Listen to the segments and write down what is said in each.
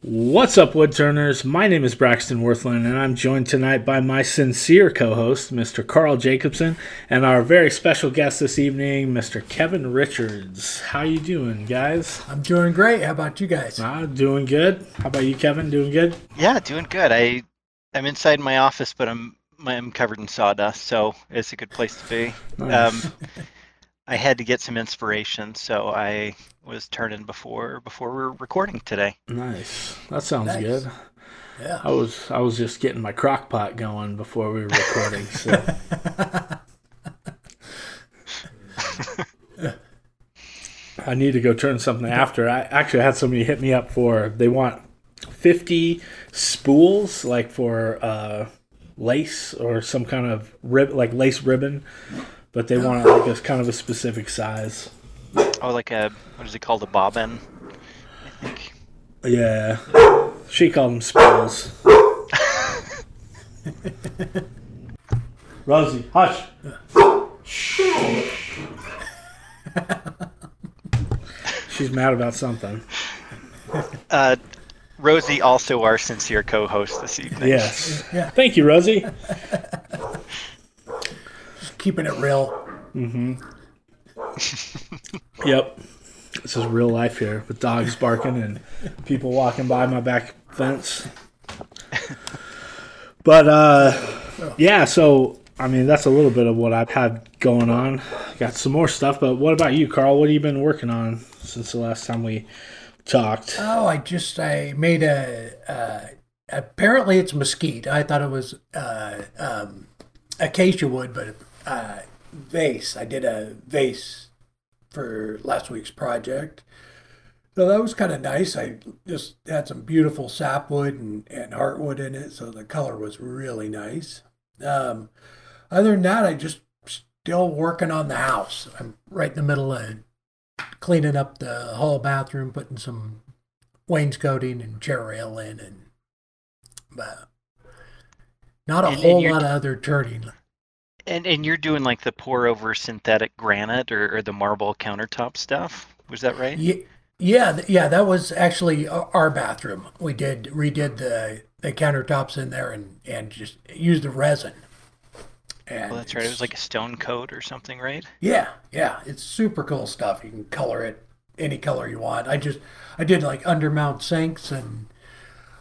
What's up, Woodturners? My name is Braxton Worthland, and I'm joined tonight by my sincere co host, Mr. Carl Jacobson, and our very special guest this evening, Mr. Kevin Richards. How you doing, guys? I'm doing great. How about you guys? Uh, doing good. How about you, Kevin? Doing good? Yeah, doing good. I I'm inside my office, but I'm I'm covered in sawdust, so it's a good place to be. Nice. Um, I had to get some inspiration, so I was turning before before we are recording today. nice. That sounds Nice. good. Yeah. I was I was just getting my crock pot going before we were recording, so I need to go turn something after. I actually had somebody hit me up for they want 50 spools like for uh, lace or some kind of rib like lace ribbon, but they want it like a kind of a specific size. Oh, like a what is it called? A bobbin, I think. Yeah. She called them spools. Rosie, hush. She's mad about something. Uh, Rosie, also our sincere co-host this evening. Yes. Yeah. Thank you, Rosie. Keeping it real. Mm-hmm. yep. This is real life here with dogs barking and people walking by my back fence. But uh yeah, so I mean that's a little bit of what I've had going on. Got some more stuff, but what about you, Carl? What have you been working on since the last time we talked? Oh, I just I made a. Uh, apparently, it's mesquite. I thought it was uh, um, acacia wood, but uh, vase. I did a vase for last week's project. So that was kind of nice. I just had some beautiful sapwood and, and heartwood in it, so the color was really nice. Um, other than that, I just still working on the house. I'm right in the middle of cleaning up the hall bathroom, putting some wainscoting and chair rail in, and but not a And- whole lot of other turning. And and you're doing like the pour over synthetic granite or, or the marble countertop stuff. Was that right? Yeah, yeah, yeah. That was actually our bathroom. We did redid the the countertops in there and and just used the resin. And Well, that's right. It was like a stone coat or something, right? Yeah, yeah, it's super cool stuff. You can color it any color you want. I just I did like undermount sinks and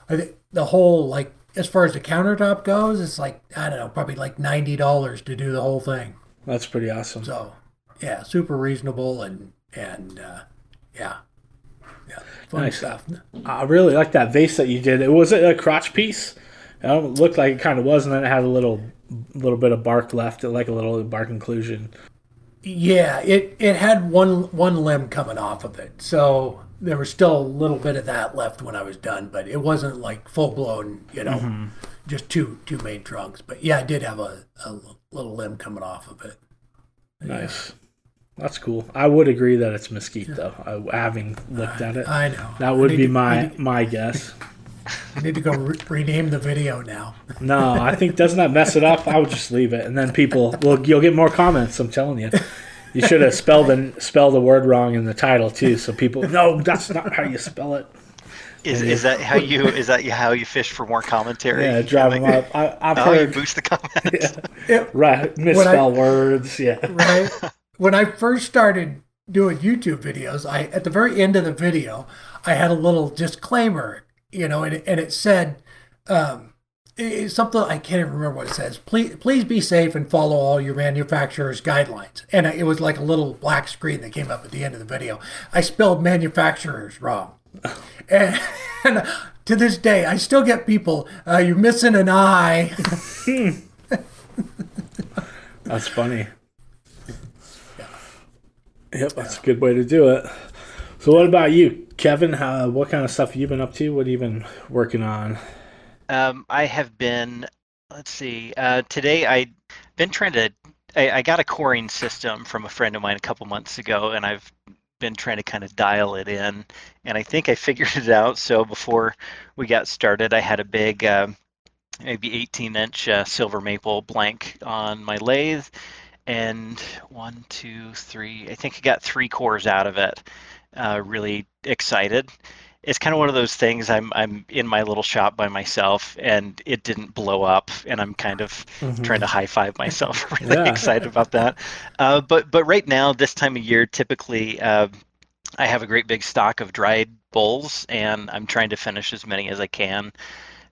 I think the whole like as far as the countertop goes, it's like I don't know, probably like ninety dollars to do the whole thing. That's pretty awesome. So yeah, super reasonable and and uh, yeah, yeah, fun Nice. stuff. I really like that vase that you did. It was it a crotch piece? It looked like it kind of was, and then it had a little little bit of bark left, like a little bark inclusion. Yeah, it it had one one limb coming off of it, so there was still a little bit of that left when I was done, but it wasn't like full blown, you know, mm-hmm. just two two main trunks. But yeah, I did have a, a little limb coming off of it. Nice. That's cool. I would agree that it's mesquite, though. I, having looked at it, I know. that would be to- my need, my guess. I need to go re- rename the video now. No, I think doesn't that mess it up? I would just leave it, and then people will you'll get more comments. I'm telling you. You should have spelled the spelled the word wrong in the title too, so people no, that's not how you spell it. Is is that how you is that how you fish for more commentary? Yeah, drive them up. I, I've Oh, you heard boost the comments. It- right misspell words. Yeah, right? when I first started doing YouTube videos, I at the very end of the video, I had a little disclaimer, you know, and it, and it said um, it's something I can't even remember what it says. Please, please be safe and follow all your manufacturer's guidelines. And it was like a little black screen that came up at the end of the video. I spelled manufacturers wrong, and, and to this day, I still get people. Uh, you're missing an eye. that's funny. Yep, that's a good way to do it. So, what about you, Kevin? How, what kind of stuff have you been up to? What have you been working on? Um, I have been. Let's see. Uh, today I've been trying to. I, I got a coring system from a friend of mine a couple months ago, and I've been trying to kind of dial it in, and I think I figured it out. So before we got started, I had a big, uh, maybe 18-inch uh, silver maple blank on my lathe, and one, two, three. I think I got three cores out of it. Uh, really excited. It's kind of one of those things. I'm I'm in my little shop by myself, and it didn't blow up, and I'm kind of Mhm. trying to high five myself. really Yeah. excited about that. Uh, but but right now, this time of year, typically, uh, I have a great big stock of dried bowls and I'm trying to finish as many as I can.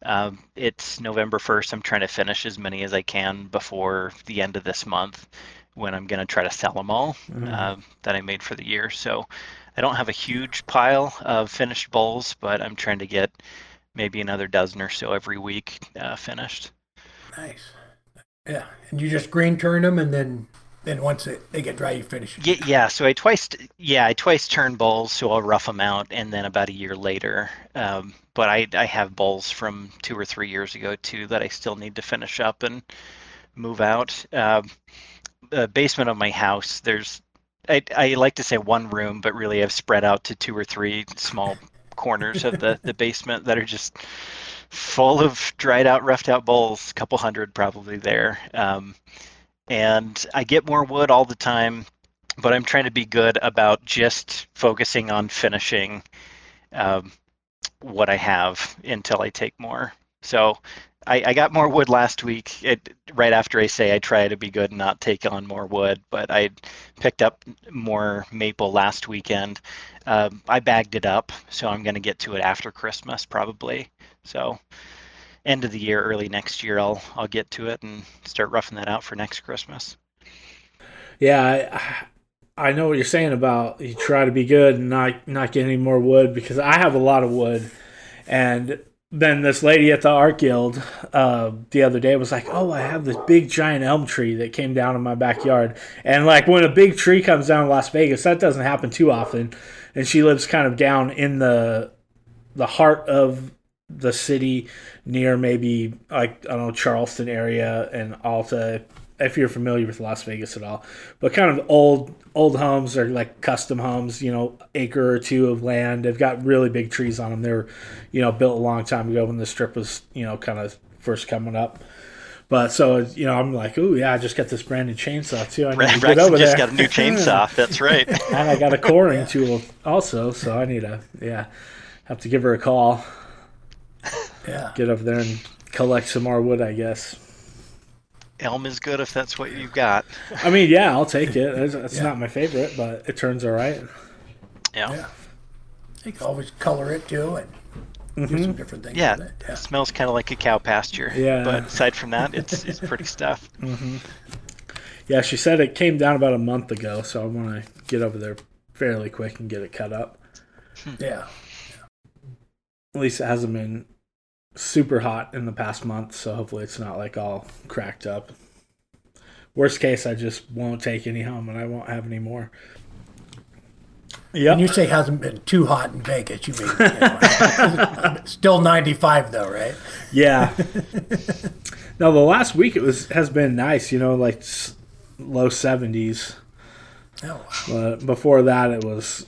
Um, it's November 1st. I'm trying to finish as many as I can before the end of this month, when I'm going to try to sell them all Mhm. uh, that I made for the year. So I don't have a huge pile of finished bowls, but I'm trying to get maybe another dozen or so every week uh, finished. Nice. Yeah, and you just green turn them, and then then once it, they get dry, you finish. Yeah, yeah. So I twice, yeah, I twice turn bowls, so I'll rough them out, and then about a year later. Um, but I, I have bowls from two or three years ago too that I still need to finish up and move out. Um, the basement of my house, there's, I, I like to say one room, but really I've spread out to two or three small corners of the, the basement that are just full of dried out, roughed out bowls, a couple hundred probably there. Um, and I get more wood all the time, but I'm trying to be good about just focusing on finishing um, what I have until I take more. So I, I got more wood last week. It, right after I say I try to be good and not take on more wood, but I picked up more maple last weekend. Um, I bagged it up, so I'm going to get to it after Christmas probably. So end of the year, early next year, I'll I'll get to it and start roughing that out for next Christmas. Yeah, I, I know what you're saying about you try to be good and not not get any more wood because I have a lot of wood, and then this lady at the art guild uh, the other day was like, "Oh, I have this big giant elm tree that came down in my backyard," and like when a big tree comes down in Las Vegas, that doesn't happen too often, and she lives kind of down in the the heart of the city near maybe like I don't know Charleston area and Alta if you're familiar with Las Vegas at all. But kind of old old homes are like custom homes, you know, acre or two of land. They've got really big trees on them. They're, you know, built a long time ago when the strip was, you know, kind of first coming up. But so you know, I'm like, oh yeah, I just got this brand new chainsaw too. I need to get over just there. got a new chainsaw. That's right. and I got a coring tool also, so I need to yeah, have to give her a call. Yeah. Get over there and collect some more wood, I guess. Elm is good if that's what you've got. I mean, yeah, I'll take it. It's, it's Yeah. not my favorite, but it turns all right. Yeah. Yeah. You can always color it too and do some mm-hmm. different things Yeah, with it. it smells kind of like a cow pasture. Yeah. But aside from that, it's it's pretty stuff. Mm-hmm. Yeah, she said it came down about a month ago, so I want to get over there fairly quick and get it cut up. Yeah. At least it hasn't been super hot in the past month, so hopefully it's not like all cracked up. Worst case, I just won't take any home and I won't have any more. Yeah. And you say hasn't been too hot in Vegas. You mean still 95 though, right? Yeah. no, the last week it was has been nice. You know, like low seventies. Oh, But before that, it was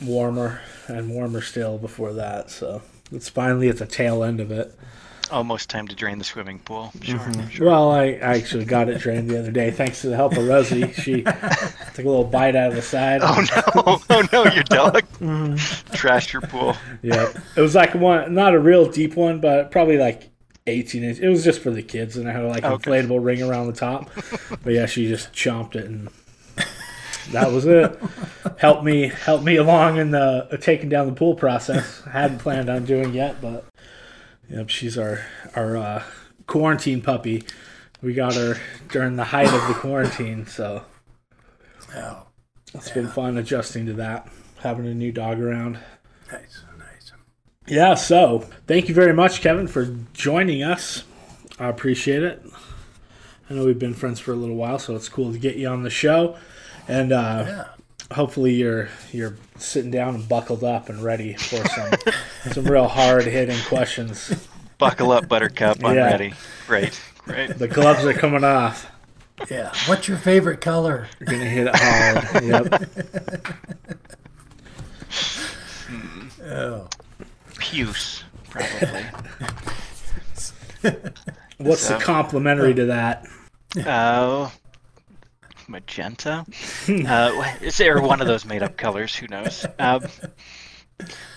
warmer and warmer still. Before that, so it's finally at the tail end of it. Almost time to drain the swimming pool. Sure. Mm-hmm. sure. Well, I, I actually got it drained the other day thanks to the help of Rosie. She took a little bite out of the side. Oh no! Oh no! Your dog Mm-hmm. trashed your pool. Yeah, it was like one, not a real deep one, but probably like 18 inch. It was just for the kids, and I had like an Okay. inflatable ring around the top. But yeah, she just chomped it, and that was it. helped me, help me along in the uh, taking down the pool process. I hadn't planned on doing yet, but yep, she's our our uh, quarantine puppy. We got her during the height of the quarantine, so oh, it's been fun adjusting to that, having a new dog around. nice, nice. Yeah, so thank you very much, Kevin, for joining us. I appreciate it. I know we've been friends for a little while, so it's cool to get you on the show. And uh, Yeah. hopefully you're you're sitting down and buckled up and ready for some some real hard hitting questions. Buckle up, Buttercup. I'm Yeah. ready. Great. Great. The gloves are coming off. Yeah. What's your favorite color? You're gonna hit it hard. Yep. Oh, Puce, probably. What's So- the complimentary to that? Oh, magenta. uh, is there one of those made-up colors? Who knows? Um,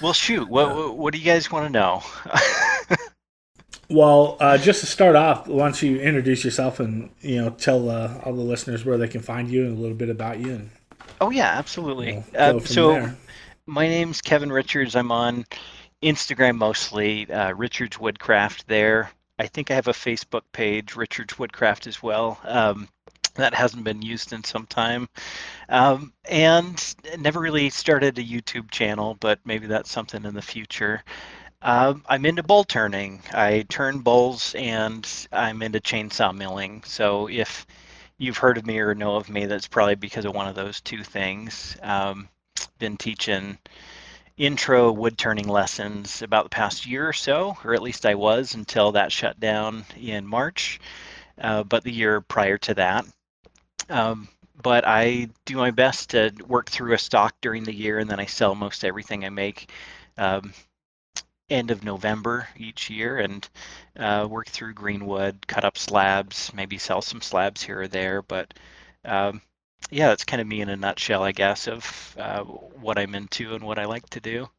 Well, shoot. What what, what do you guys want to know? Well, uh, just to start off, why don't you introduce yourself and you know tell uh, all the listeners where they can find you and a little bit about you, and oh yeah, absolutely. we'll go Uh, so there. my name's Kevin Richards. I'm on Instagram mostly. Uh, Richards Woodcraft there. I think I have a Facebook page, Richards Woodcraft as well. Um, that hasn't been used in some time, um, and never really started a YouTube channel, but maybe that's something in the future. Um, I'm into bowl turning. I turn bowls and I'm into chainsaw milling. So if you've heard of me or know of me, that's probably because of one of those two things. Um, been teaching intro wood turning lessons about the past year or so, or at least I was until that shut down in March, uh, but the year prior to that. Um, but I do my best to work through a stock during the year and then I sell most everything I make. Um, end of November each year and uh, work through greenwood, cut up slabs, maybe sell some slabs here or there. But um, yeah, that's kind of me in a nutshell, I guess, of uh, what I'm into and what I like to do.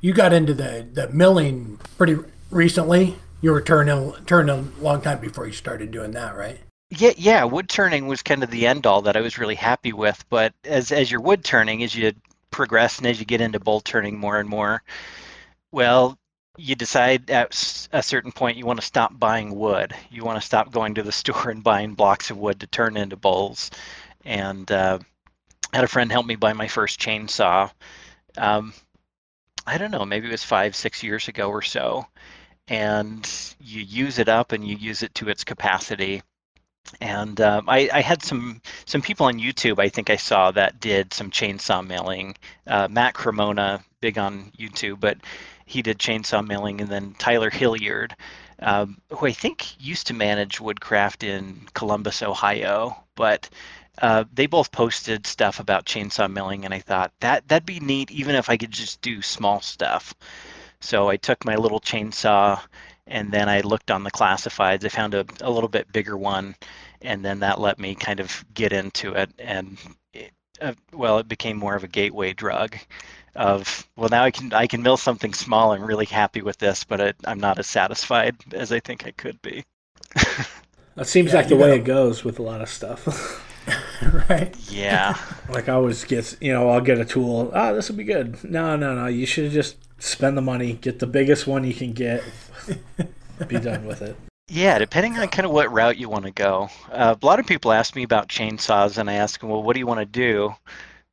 You got into the, the milling pretty recently. You were turning turning a long time before you started doing that, right? Yeah, yeah, wood turning was kind of the end all that I was really happy with. But as as you're wood turning, as you progress and as you get into bowl turning more and more, well, you decide at a certain point you want to stop buying wood. You want to stop going to the store and buying blocks of wood to turn into bowls. And uh, had a friend help me buy my first chainsaw. Um, I don't know, maybe it was five, six years ago or so. And you use it up and you use it to its capacity. And um, I, I had some some people on YouTube I think I saw that did some chainsaw milling. Uh, Matt Cremona, big on YouTube, but he did chainsaw milling, and then Tyler Hilliard, um, who I think used to manage Woodcraft in Columbus, Ohio, but uh, they both posted stuff about chainsaw milling, and I thought that that'd be neat, even if I could just do small stuff. So I took my little chainsaw, and then I looked on the classifieds. I found a, a little bit bigger one, and then that let me kind of get into it, and it, uh, well, it became more of a gateway drug of well now I can I can mill something small. I'm really happy with this, but it, I'm not as satisfied as I think I could be. That seems Yeah, like the you way gotta- it goes with a lot of stuff. right. Yeah, like I always get, you know, I'll get a tool. Ah, this will be good. No, no, no. You should just spend the money, get the biggest one you can get, be done with it. yeah. Depending on kind of what route you want to go. Uh, a lot of people ask me about chainsaws, and I ask them, well, what do you want to do?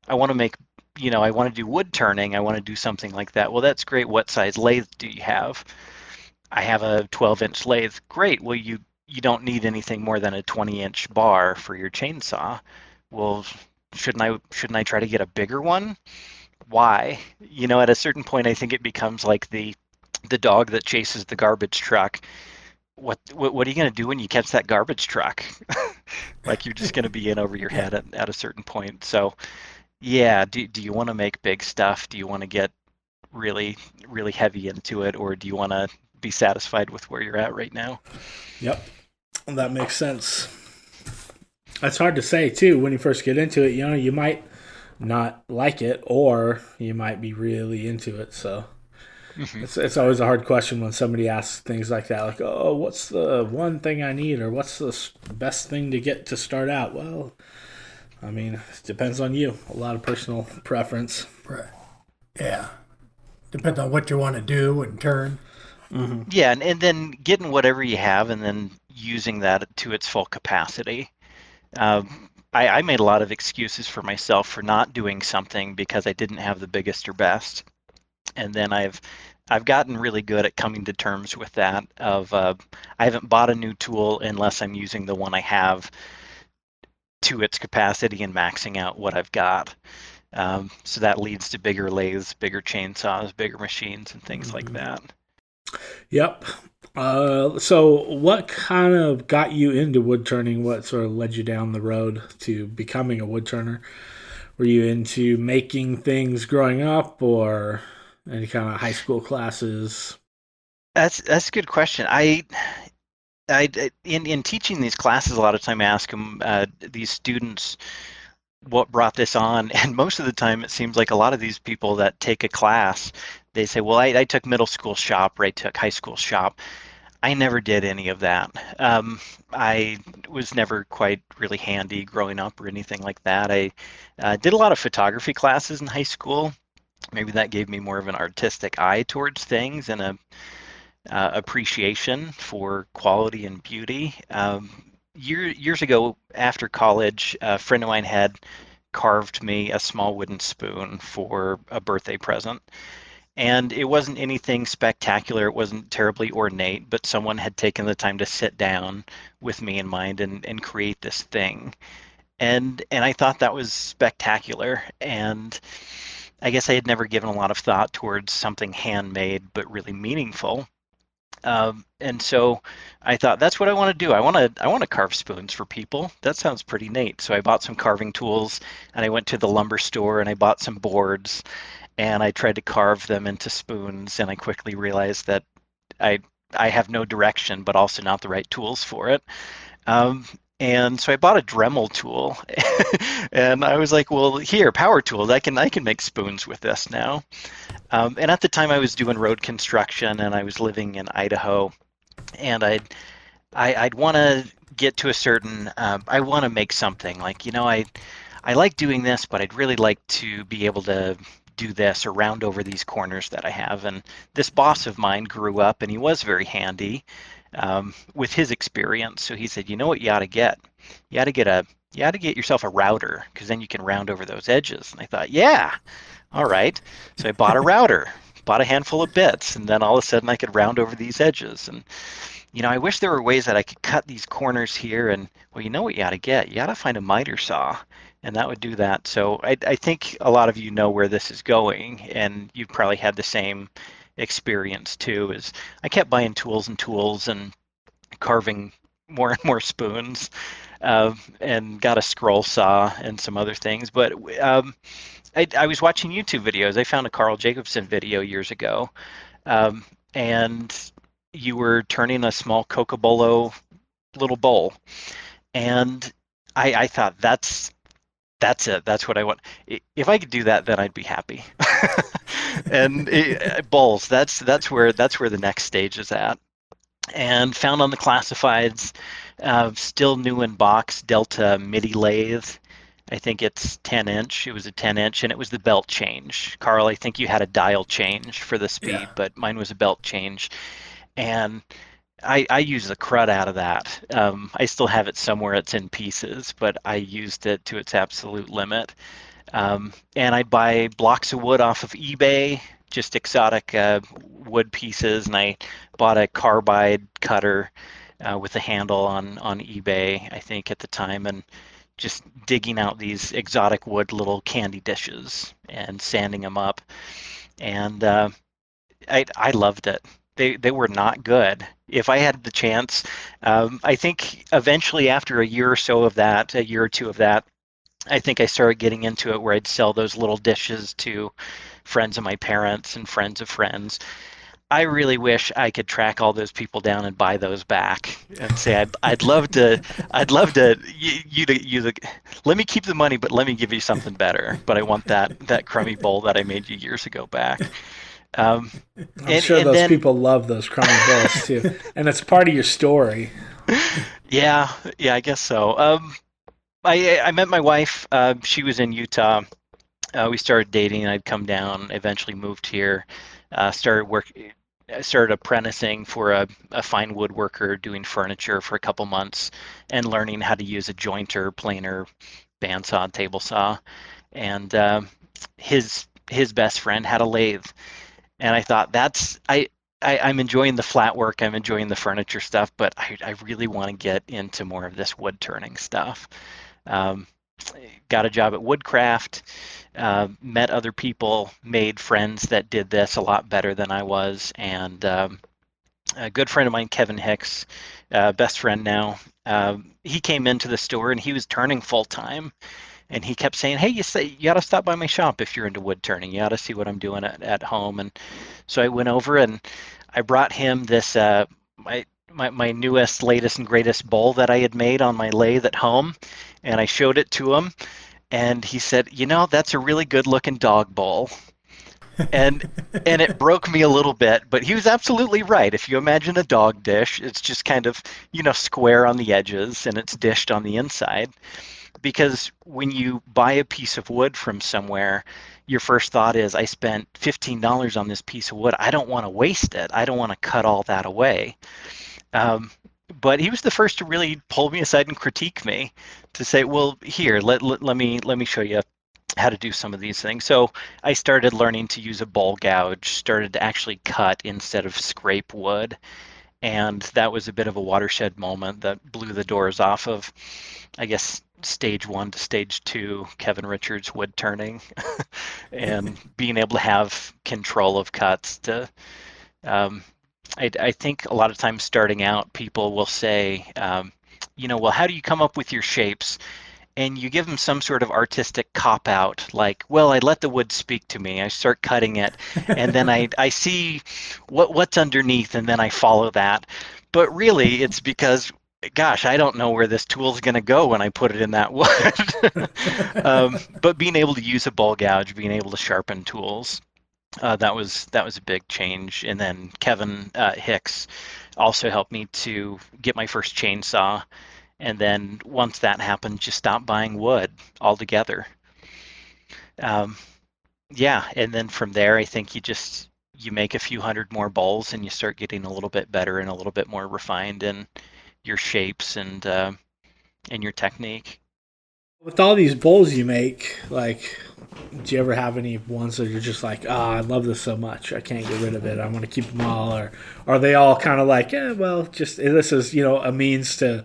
I want to make, you know, I want to do wood turning. I want to do something like that. Well, that's great. What size lathe do you have? I have a 12 inch lathe. Great. Well, you you don't need anything more than a 20 inch bar for your chainsaw. Well, shouldn't I shouldn't I try to get a bigger one? Why? You know, at a certain point, I think it becomes like the the dog that chases the garbage truck. What what, what are you going to do when you catch that garbage truck? like you're just going to be in over your head at, at a certain point. So, yeah, do do you want to make big stuff? Do you want to get really really heavy into it, or do you want to be satisfied with where you're at right now? Yep, that makes sense. that's hard to say too when you first get into it. You know, you might not like it, or you might be really into it. So Mhm. it's it's always a hard question when somebody asks things like that, like, "Oh, what's the one thing I need?" or "What's the best thing to get to start out?" Well, I mean, it depends on you. A lot of personal preference. Right. Yeah. Depends on what you want to do and turn. Yeah, and, and then getting whatever you have and then using that to its full capacity. Um, I, I made a lot of excuses for myself for not doing something because I didn't have the biggest or best, and then I've I've gotten really good at coming to terms with that. Of uh, I haven't bought a new tool unless I'm using the one I have to its capacity and maxing out what I've got. Um, so that leads to bigger lathes, bigger chainsaws, bigger machines, and things like Mhm. that. Yep. Uh, so, what kind of got you into wood turning? What sort of led you down the road to becoming a wood turner? Were you into making things growing up, or any kind of high school classes? That's that's a good question. I, I in in teaching these classes, a lot of time I ask them uh, these students, what brought this on. And most of the time, it seems like a lot of these people that take a class, they say, "Well, I, I took middle school shop, or I took high school shop." I never did any of that. Um, I was never quite really handy growing up or anything like that. I uh, did a lot of photography classes in high school. Maybe that gave me more of an artistic eye towards things and a uh, appreciation for quality and beauty. Um, year, years ago, after college, a friend of mine had carved me a small wooden spoon for a birthday present and it wasn't anything spectacular it wasn't terribly ornate but someone had taken the time to sit down with me in mind and, and create this thing and and i thought that was spectacular and i guess i had never given a lot of thought towards something handmade but really meaningful um, and so I thought that's what I want to do. I want to I want to carve spoons for people. That sounds pretty neat. So I bought some carving tools and I went to the lumber store and I bought some boards and I tried to carve them into spoons, and I quickly realized that I I have no direction, but also not the right tools for it. Um, and so I bought a Dremel tool, and I was like, "Well, here, power tools. I can I can make spoons with this now." Um, and at the time, I was doing road construction, and I was living in Idaho, and I'd I, would i would want to get to a certain. Uh, I want to make something like you know I I like doing this, but I'd really like to be able to do this or round over these corners that I have. And this boss of mine grew up and he was very handy um, with his experience. So he said, you know what you ought to get? You ought to get a you ought to get yourself a router because then you can round over those edges. And I thought, yeah, all right. So I bought a router, bought a handful of bits, and then all of a sudden I could round over these edges. And you know, I wish there were ways that I could cut these corners here. And well, you know what you ought to get? You ought to find a miter saw and that would do that. So I, I think a lot of you know where this is going, and you've probably had the same experience too. Is I kept buying tools and tools and carving more and more spoons, uh, and got a scroll saw and some other things. But um, I, I, was watching YouTube videos. I found a Carl Jacobson video years ago, um, and you were turning a small Cocobolo little bowl, and I, I thought that's that's it. That's what I want. If I could do that, then I'd be happy. and it, bowls. That's that's where that's where the next stage is at. And found on the classifieds, uh, still new in box Delta MIDI lathe. I think it's 10 inch. It was a 10 inch, and it was the belt change. Carl, I think you had a dial change for the speed, yeah. but mine was a belt change. And I, I use the crud out of that. Um, I still have it somewhere. It's in pieces, but I used it to its absolute limit. Um, and I buy blocks of wood off of eBay, just exotic uh, wood pieces. And I bought a carbide cutter uh, with a handle on on eBay, I think at the time, and just digging out these exotic wood little candy dishes and sanding them up. And uh, I I loved it they they were not good. If I had the chance, um, I think eventually after a year or so of that, a year or two of that, I think I started getting into it where I'd sell those little dishes to friends of my parents and friends of friends. I really wish I could track all those people down and buy those back and say I'd, I'd love to I'd love to you, you to you the let me keep the money but let me give you something better but I want that that crummy bowl that I made you years ago back. Um, I'm and, sure and those then, people love those crummy bowls too, and it's part of your story. Yeah, yeah, I guess so. Um, I I met my wife. Uh, she was in Utah. Uh, we started dating. I'd come down. Eventually moved here. Uh, started work. Started apprenticing for a, a fine woodworker, doing furniture for a couple months, and learning how to use a jointer, planer, bandsaw, table saw. And uh, his his best friend had a lathe and I thought that's I, I I'm enjoying the flat work, I'm enjoying the furniture stuff, but I I really want to get into more of this wood turning stuff. Um, got a job at Woodcraft, uh, met other people, made friends that did this a lot better than I was, and um, a good friend of mine, Kevin Hicks, uh, best friend now, uh, he came into the store and he was turning full time and he kept saying, "Hey, you say you got to stop by my shop if you're into wood turning. You got to see what I'm doing at, at home." And so I went over and I brought him this uh, my, my my newest, latest, and greatest bowl that I had made on my lathe at home, and I showed it to him. and he said, "You know, that's a really good-looking dog bowl." and and it broke me a little bit but he was absolutely right if you imagine a dog dish it's just kind of you know square on the edges and it's dished on the inside because when you buy a piece of wood from somewhere your first thought is i spent $15 on this piece of wood i don't want to waste it i don't want to cut all that away um, but he was the first to really pull me aside and critique me to say well here let, let, let me let me show you how to do some of these things. So I started learning to use a bowl gouge, started to actually cut instead of scrape wood. And that was a bit of a watershed moment that blew the doors off of, I guess, stage one to stage two, Kevin Richards wood turning, and being able to have control of cuts. To, um, I, I, think a lot of times starting out, people will say, um, you know, well, how do you come up with your shapes? And you give them some sort of artistic cop out like well i let the wood speak to me i start cutting it and then i i see what what's underneath and then i follow that. But really it's because gosh i don't know where this tool is going to go when i put it in that wood. Um, but being able to use a bowl gouge being able to sharpen tools uh, that was that was a big change. And then kevin uh, hicks also helped me to get my first chainsaw and then once that happens, just stop buying wood altogether. Um, yeah, and then from there, I think you just you make a few hundred more bowls, and you start getting a little bit better and a little bit more refined in your shapes and uh, and your technique. With all these bowls you make, like, do you ever have any ones that you're just like, ah, oh, I love this so much, I can't get rid of it, I want to keep them all, or are they all kind of like, yeah, well, just this is you know a means to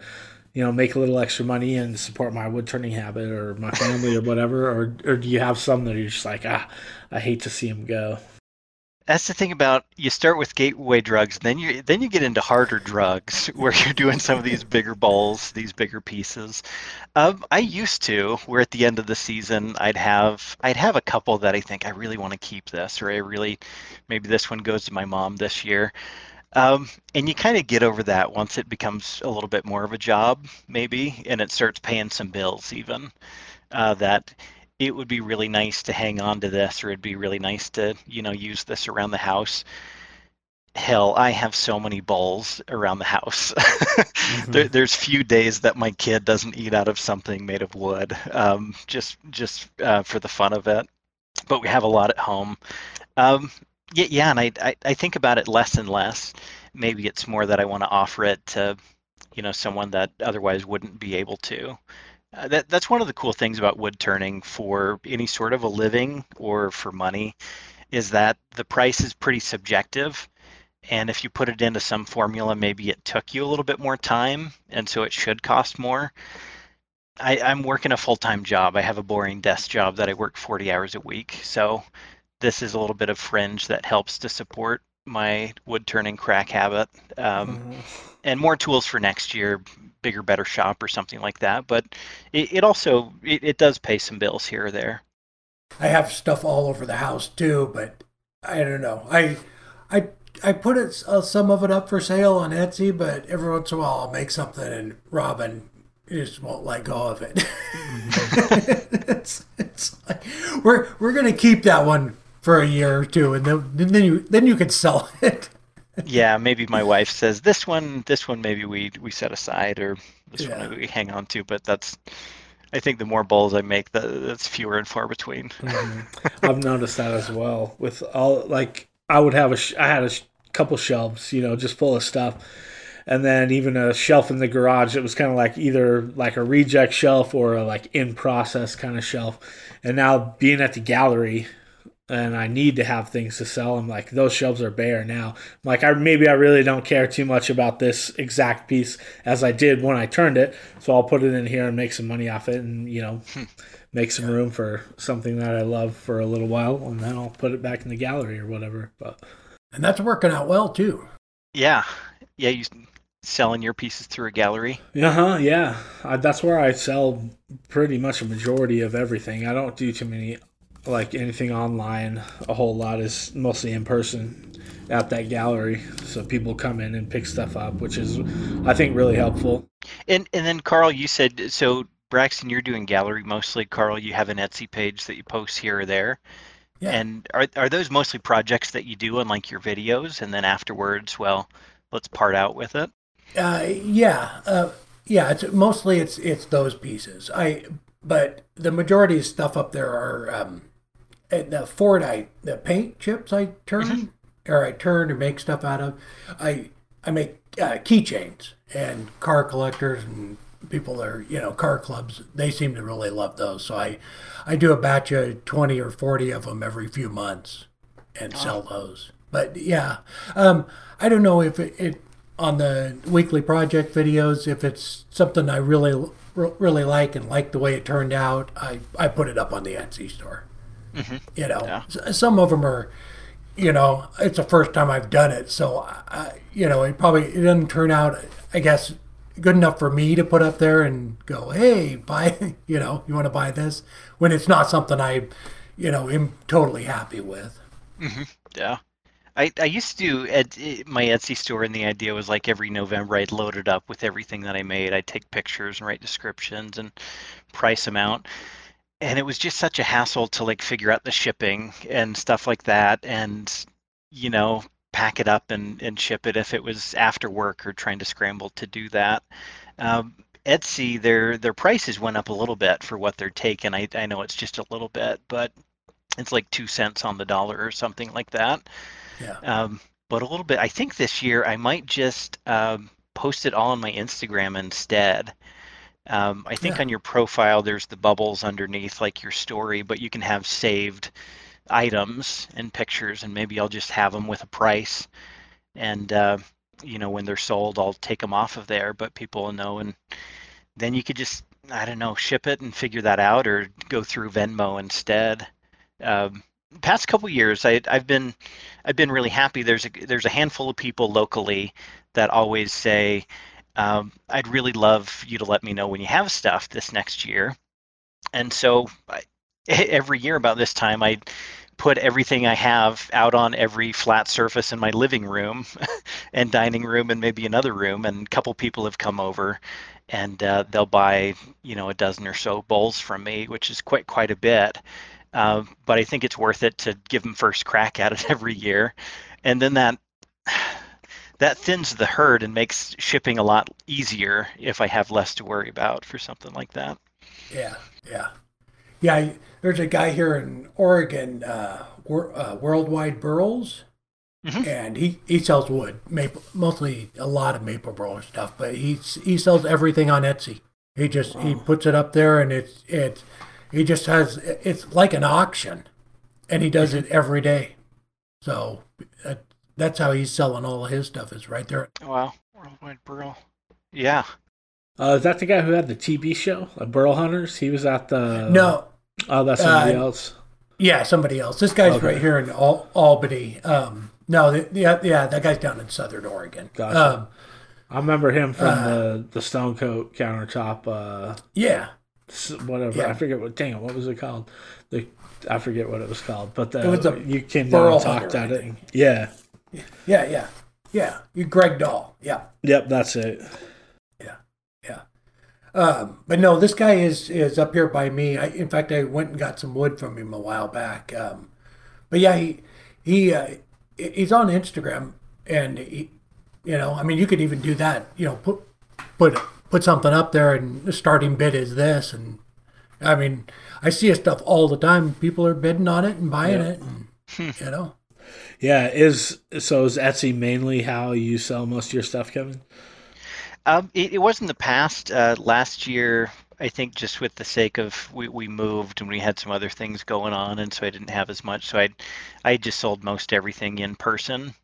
you know, make a little extra money and support my wood turning habit or my family or whatever? Or, or do you have some that you're just like, ah, I hate to see them go? That's the thing about you start with gateway drugs, then you then you get into harder drugs where you're doing some of these bigger bowls, these bigger pieces. Um, I used to, where at the end of the season, I'd have I'd have a couple that I think I really want to keep this, or I really maybe this one goes to my mom this year. Um, and you kind of get over that once it becomes a little bit more of a job, maybe, and it starts paying some bills, even. Uh, that it would be really nice to hang on to this, or it'd be really nice to, you know, use this around the house. Hell, I have so many bowls around the house. mm-hmm. there, there's few days that my kid doesn't eat out of something made of wood, um, just just uh, for the fun of it. But we have a lot at home. Um, yeah, yeah, and I, I, I think about it less and less. Maybe it's more that I want to offer it to, you know, someone that otherwise wouldn't be able to. Uh, that that's one of the cool things about wood turning for any sort of a living or for money, is that the price is pretty subjective. And if you put it into some formula, maybe it took you a little bit more time, and so it should cost more. I, I'm working a full time job. I have a boring desk job that I work 40 hours a week. So this is a little bit of fringe that helps to support my wood turning crack habit. Um, mm-hmm. And more tools for next year, bigger, better shop or something like that. But it, it also it, it does pay some bills here or there. I have stuff all over the house too, but I don't know. I I I put it uh, some of it up for sale on Etsy, but every once in a while I'll make something and Robin just won't let go of it. Mm-hmm. it's, it's like we're we're gonna keep that one for a year or two, and then then you then you could sell it. yeah, maybe my wife says this one, this one maybe we we set aside, or this yeah. one we hang on to. But that's, I think the more bowls I make, the, that's fewer and far between. Mm-hmm. I've noticed that as well. With all like, I would have a, sh- I had a sh- couple shelves, you know, just full of stuff. And then even a shelf in the garage it was kind of like either like a reject shelf or a like in process kind of shelf. And now being at the gallery, and I need to have things to sell. I'm like, those shelves are bare now. I'm like, I maybe I really don't care too much about this exact piece as I did when I turned it. So I'll put it in here and make some money off it, and you know, hmm. make some room for something that I love for a little while, and then I'll put it back in the gallery or whatever. But and that's working out well too. Yeah, yeah. You selling your pieces through a gallery? Uh huh. Yeah, I, that's where I sell pretty much a majority of everything. I don't do too many like anything online a whole lot is mostly in person at that gallery so people come in and pick stuff up which is i think really helpful and and then carl you said so Braxton, you're doing gallery mostly. Carl, you have an Etsy page that you post here or there. Yeah. And are are those mostly projects that you do on like your videos, and then afterwards, well, let's part out with it. Uh, yeah, uh, yeah. It's mostly it's it's those pieces. I but the majority of stuff up there are um, the Fordite the paint chips I turn or I turn or make stuff out of. I I make uh, keychains and car collectors and people that are you know car clubs. They seem to really love those. So I I do a batch of twenty or forty of them every few months and sell those. But yeah, um, I don't know if it, it on the weekly project videos if it's something I really really like and like the way it turned out. I I put it up on the Etsy store. Mm-hmm. You know, Yeah. Some of them are, you know, it's the first time I've done it, so I, you know, it probably it doesn't turn out, I guess, good enough for me to put up there and go, hey, buy, you know, you want to buy this when it's not something I, you know, am totally happy with. Mm-hmm. Yeah. I, I used to do at eh, my Etsy store, and the idea was like every November I'd load it up with everything that I made. I'd take pictures and write descriptions and price them out. And it was just such a hassle to like figure out the shipping and stuff like that, and you know, pack it up and, and ship it if it was after work or trying to scramble to do that. Um, Etsy, their their prices went up a little bit for what they're taking. I, I know it's just a little bit, but it's like two cents on the dollar or something like that. Yeah. Um, but a little bit. I think this year I might just um, post it all on my Instagram instead. Um, I think Yeah. on your profile there's the bubbles underneath, like your story, but you can have saved items and pictures, and maybe I'll just have them with a price. And uh, you know, when they're sold, I'll take them off of there, but people will know. And then you could just, I don't know, ship it and figure that out, or go through Venmo instead. Um, past couple years, I, I've been I've been really happy. There's a there's a handful of people locally that always say, um, "I'd really love you to let me know when you have stuff this next year." And so I, every year about this time, I put everything I have out on every flat surface in my living room and dining room and maybe another room. And a couple people have come over, and uh, they'll buy you know a dozen or so bowls from me, which is quite quite a bit. Uh, but I think it's worth it to give them first crack at it every year, and then that that thins the herd and makes shipping a lot easier if I have less to worry about for something like that. Yeah, yeah, yeah. I- There's a guy here in Oregon, uh, Wor- uh, Worldwide Burls, Mhm. and he, he sells wood, maple, mostly a lot of maple burl stuff, but he he sells everything on Etsy. He just he puts it up there, and it's it's he just has it's like an auction, and he does it every day. So that's how he's selling all of his stuff is right there. Wow, worldwide burl. Yeah. Uh, is that the guy who had the TV show, uh, Burl Hunters? He was at the. no, Oh, that's somebody Uh, else. Yeah, somebody else. This guy's Okay. right here in Al- Albany. Um, no, the, yeah, yeah, that guy's down in Southern Oregon. Gotcha. Um, I remember him from uh, the the Stone Coat countertop. Uh, yeah, whatever. Yeah. I forget what. Dang it, what was it called? The I forget what it was called. But the, It was a you came down Burl and talked at it. Yeah. Yeah, yeah, yeah. You Greg Dahl. Yeah, Yep, that's it. yeah, yeah. Um, but no, this guy is is up here by me. I, in fact, I went and got some wood from him a while back. Um, but yeah, he he uh, he's on Instagram, and he, you know, I mean, you could even do that. You know, put put put something up there, and the starting bid is this, and I mean, I see his stuff all the time. People are bidding on it and buying Yeah. it, and, you know. Yeah, is so is Etsy mainly how you sell most of your stuff, Kevin? Um, it, it was in the past. Uh, last year, I think just with the sake of we, we moved and we had some other things going on, and so I didn't have as much. So I, I just sold most everything in person.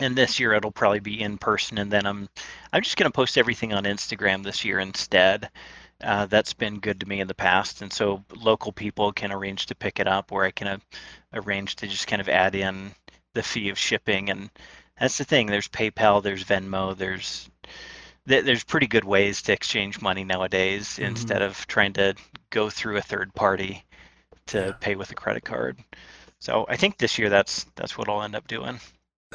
And this year it'll probably be in person, and then I'm, I'm just gonna post everything on Instagram this year instead. Uh, that's been good to me in the past, and so local people can arrange to pick it up, or I can uh, arrange to just kind of add in the fee of shipping, and that's the thing. There's PayPal, there's Venmo, there's th- there's pretty good ways to exchange money nowadays instead of trying to go through a third party to Yeah. pay with a credit card. So I think this year that's that's what I'll end up doing.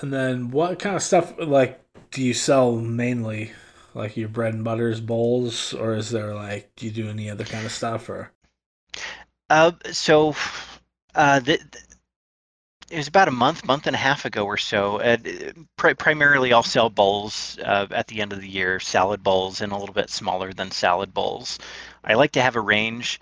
And then what kind of stuff like do you sell mainly? like your bread and butters bowls, or is there like do you do any other kind of stuff or? Uh, so, uh, the, it was about a month, month and a half ago or so. Uh, pri- primarily, I'll sell bowls uh, at the end of the year, salad bowls, and a little bit smaller than salad bowls. I like to have a range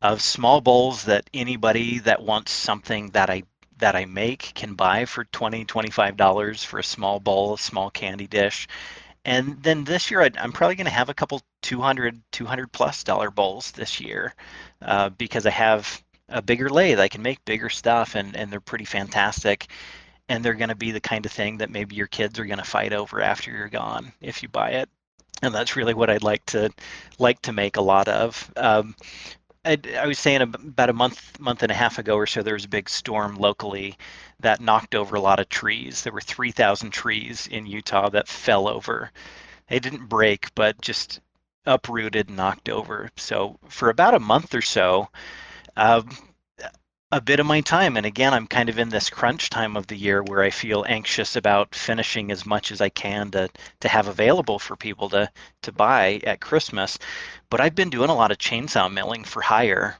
of small bowls that anybody that wants something that I that I make can buy for 20 $25 for a small bowl, a small candy dish. And then this year, I'm probably going to have a couple 200, 200 plus dollar bowls this year uh, because I have a bigger lathe. I can make bigger stuff, and and they're pretty fantastic. And they're going to be the kind of thing that maybe your kids are going to fight over after you're gone if you buy it. And that's really what I'd like to like to make a lot of. Um, I, I, was saying about a month month and a half ago or so there was a big storm locally that knocked over a lot of trees there were 3000 trees in utah that fell over they didn't break but just uprooted and knocked over so for about a month or so uh, a bit of my time. And again, I'm kind of in this crunch time of the year where I feel anxious about finishing as much as I can to to have available for people to to buy at Christmas. But I've been doing a lot of chainsaw milling for hire.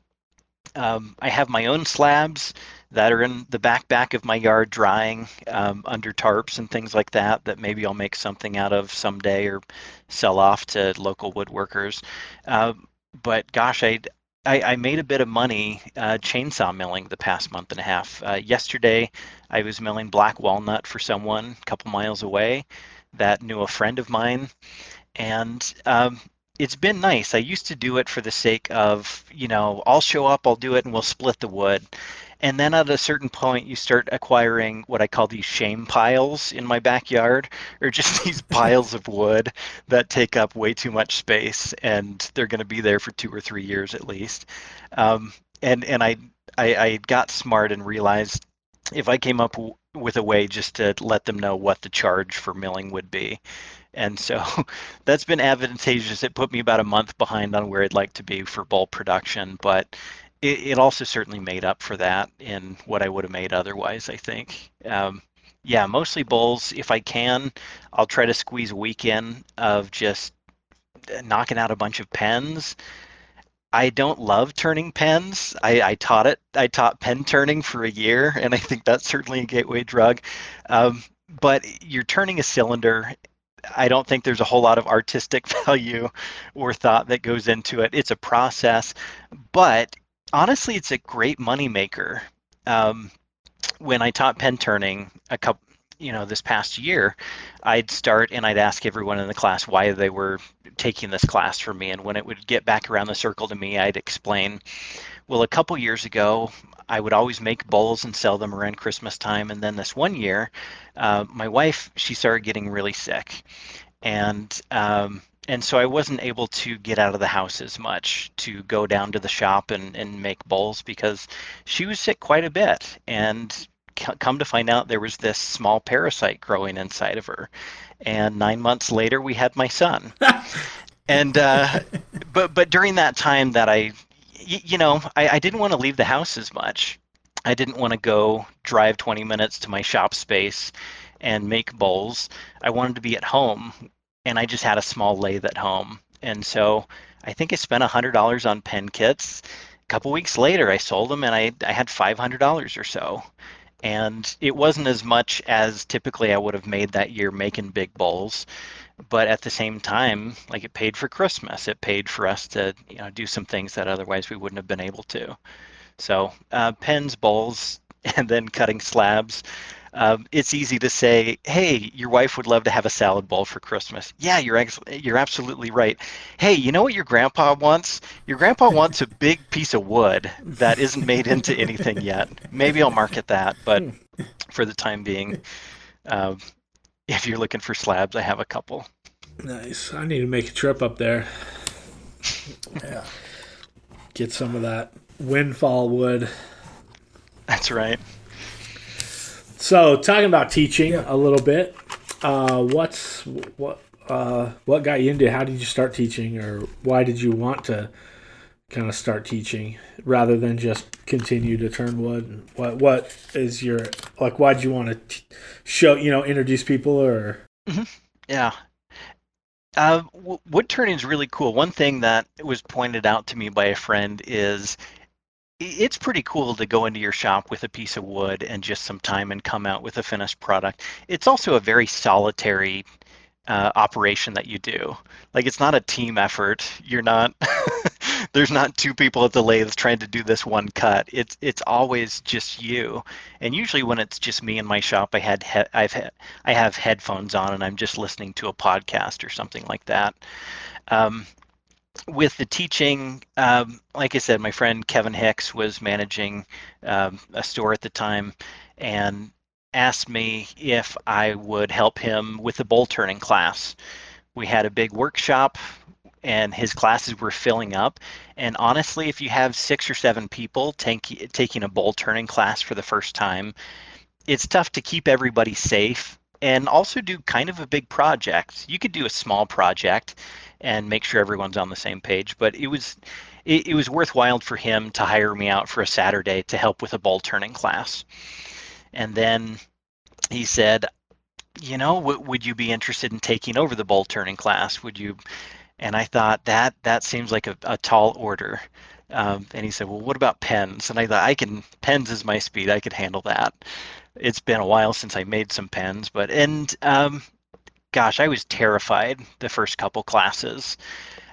Um, I have my own slabs that are in the back back of my yard drying um, under tarps and things like that that maybe I'll make something out of someday or sell off to local woodworkers. Uh, but gosh, I I, I, made a bit of money uh, chainsaw milling the past month and a half. Uh, yesterday, I was milling black walnut for someone a couple miles away that knew a friend of mine, and um, it's been nice. I used to do it for the sake of, you know, I'll show up, I'll do it, and we'll split the wood. And then at a certain point, you start acquiring what I call these shame piles in my backyard, or just these piles of wood that take up way too much space, and they're going to be there for two or three years at least. Um, and and I, I I got smart and realized if I came up w- with a way just to let them know what the charge for milling would be. And so that's been advantageous. It put me about a month behind on where I'd like to be for bulk production, but it, it also certainly made up for that in what I would have made otherwise, I think. Um, yeah, mostly bowls. If I can, I'll try to squeeze a weekend of just knocking out a bunch of pens. I don't love turning pens. I, I, taught it. I taught pen turning for a year, and I think that's certainly a gateway drug. Um, but you're turning a cylinder. I don't think there's a whole lot of artistic value or thought that goes into it. It's a process, but honestly, it's a great moneymaker. Um, when I taught pen turning a couple, you know, this past year, I'd start and I'd ask everyone in the class why they were taking this class from me. And when it would get back around the circle to me, I'd explain, well, a couple years ago, I would always make bowls and sell them around Christmas time. And then this one year, uh, my wife, she started getting really sick. And um, and so I wasn't able to get out of the house as much to go down to the shop and, and make bowls because she was sick quite a bit. And come to find out, there was this small parasite growing inside of her. And nine months later, we had my son. and uh, but but during that time that I, you know, I, I didn't want to leave the house as much. I didn't want to go drive 20 minutes to my shop space and make bowls. I wanted to be at home and I just had a small lathe at home. And so I think I spent $100 on pen kits. A couple weeks later, I sold them and I, I had $500 or so. And it wasn't as much as typically I would have made that year making big bowls. But at the same time, like it paid for Christmas. It paid for us to you know do some things that otherwise we wouldn't have been able to. So uh, pens, bowls, and then cutting slabs um, it's easy to say, "Hey, your wife would love to have a salad bowl for Christmas." Yeah, you're ex- you're absolutely right. Hey, you know what your grandpa wants? Your grandpa wants a big piece of wood that isn't made into anything yet. Maybe I'll market that, but for the time being, um, if you're looking for slabs, I have a couple. Nice. I need to make a trip up there. yeah. Get some of that windfall wood. That's right. So, talking about teaching yeah. a little bit, uh, what's what uh, what got you into? How did you start teaching, or why did you want to kind of start teaching rather than just continue to turn wood? What what is your like? Why did you want to t- show you know introduce people or? Mm-hmm. Yeah, Uh, wood turning is really cool. One thing that was pointed out to me by a friend is it's pretty cool to go into your shop with a piece of wood and just some time and come out with a finished product. It's also a very solitary uh, operation that you do. Like it's not a team effort. You're not. there's not two people at the lathe trying to do this one cut. It's it's always just you. And usually when it's just me in my shop, I had he- I've had, I have headphones on and I'm just listening to a podcast or something like that. Um, with the teaching, um, like I said, my friend Kevin Hicks was managing um, a store at the time and asked me if I would help him with the bowl turning class. We had a big workshop and his classes were filling up. And honestly, if you have six or seven people take, taking a bowl turning class for the first time, it's tough to keep everybody safe and also do kind of a big project. You could do a small project and make sure everyone's on the same page, but it was it, it was worthwhile for him to hire me out for a Saturday to help with a bowl turning class. And then he said, you know, w- would you be interested in taking over the bowl turning class? Would you? And I thought that that seems like a, a tall order. Um, and he said, well, what about pens? And I thought I can pens is my speed. I could handle that. It's been a while since I made some pens, but and um, gosh, I was terrified the first couple classes.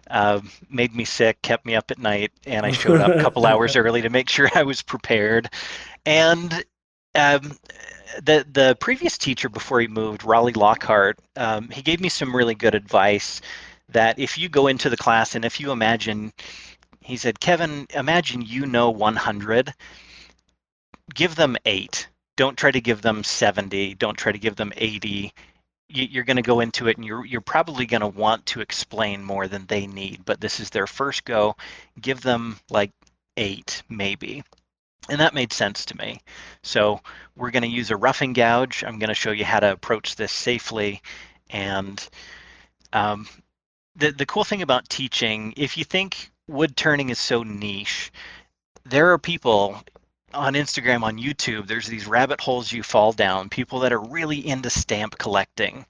Uh, made me sick, kept me up at night, and I showed up a couple hours early to make sure I was prepared. And um, the the previous teacher before he moved, Raleigh Lockhart, um, he gave me some really good advice. That if you go into the class and if you imagine, he said, Kevin, imagine you know 100, give them eight. Don't try to give them 70. Don't try to give them 80 you're going to go into it and you're you're probably going to want to explain more than they need but this is their first go. Give them like 8 maybe. And that made sense to me. So we're going to use a roughing gouge. I'm going to show you how to approach this safely. And um, the the cool thing about teaching if you think wood turning is so niche there are people on Instagram, on YouTube, there's these rabbit holes you fall down, people that are really into stamp collecting.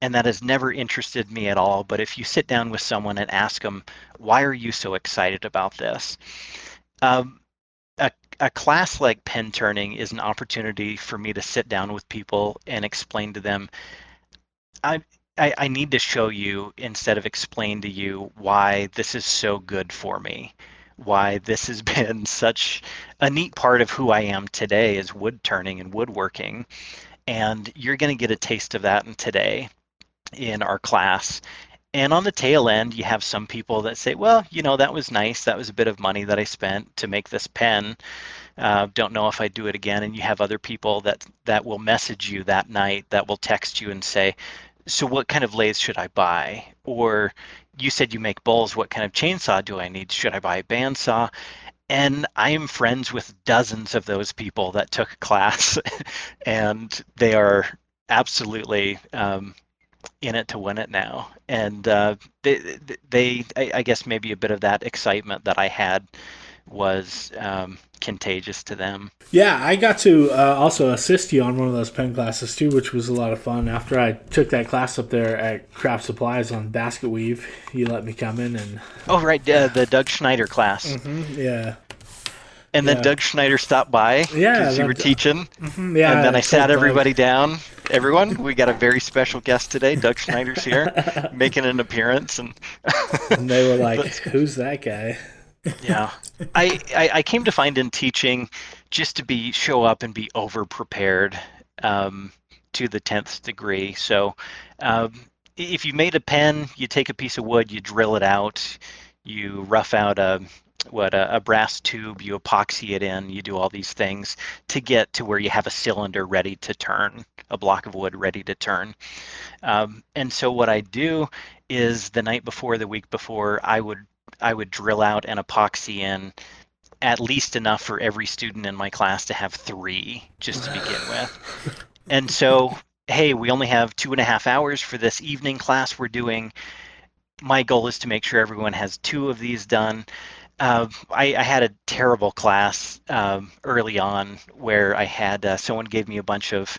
And that has never interested me at all. But if you sit down with someone and ask them, why are you so excited about this? Um, a, a class like pen turning is an opportunity for me to sit down with people and explain to them, I, I, I need to show you instead of explain to you why this is so good for me why this has been such a neat part of who I am today is wood turning and woodworking. And you're going to get a taste of that in today in our class. And on the tail end, you have some people that say, well, you know, that was nice. That was a bit of money that I spent to make this pen. Uh, don't know if I do it again. And you have other people that that will message you that night, that will text you and say, so what kind of lathe should I buy? Or you said you make bowls. What kind of chainsaw do I need? Should I buy a bandsaw? And I am friends with dozens of those people that took class, and they are absolutely um, in it to win it now. And uh, they, they, I guess, maybe a bit of that excitement that I had was um, contagious to them. Yeah, I got to uh, also assist you on one of those pen classes too, which was a lot of fun. After I took that class up there at Craft Supplies on basket weave, you let me come in and. Oh right, uh, the Doug Schneider class. Mm-hmm, yeah. And then yeah. Doug Schneider stopped by yeah, because you were teaching. Mm-hmm, yeah, and then I sat everybody down. Everyone, we got a very special guest today. Doug Schneider's here, making an appearance, and, and they were like, "Who's that guy?" Yeah, I, I, I came to find in teaching just to be show up and be over prepared um, to the tenth degree. So um, if you made a pen, you take a piece of wood, you drill it out, you rough out a what a, a, brass tube, you epoxy it in, you do all these things to get to where you have a cylinder ready to turn, a block of wood ready to turn. Um, and so what I do is the night before, the week before, I would I would drill out an epoxy in at least enough for every student in my class to have three just to begin with. And so, hey, we only have two and a half hours for this evening class we're doing. My goal is to make sure everyone has two of these done. Uh, I, I, had a terrible class um, early on where I had uh, someone gave me a bunch of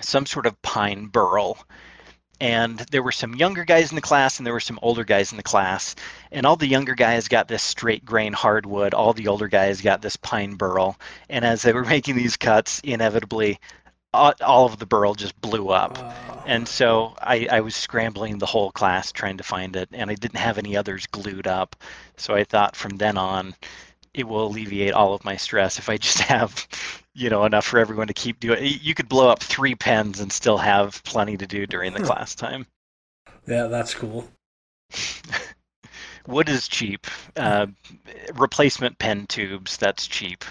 some sort of pine burl and there were some younger guys in the class and there were some older guys in the class. And all the younger guys got this straight grain hardwood. All the older guys got this pine burl. And as they were making these cuts inevitably all of the burl just blew up. And so I, I was scrambling the whole class trying to find it and i didn't have any others glued up. So i thought from then on it will alleviate all of my stress if i just have you know enough for everyone to keep doing you could blow up three pens and still have plenty to do during the class time yeah that's cool wood is cheap uh, replacement pen tubes that's cheap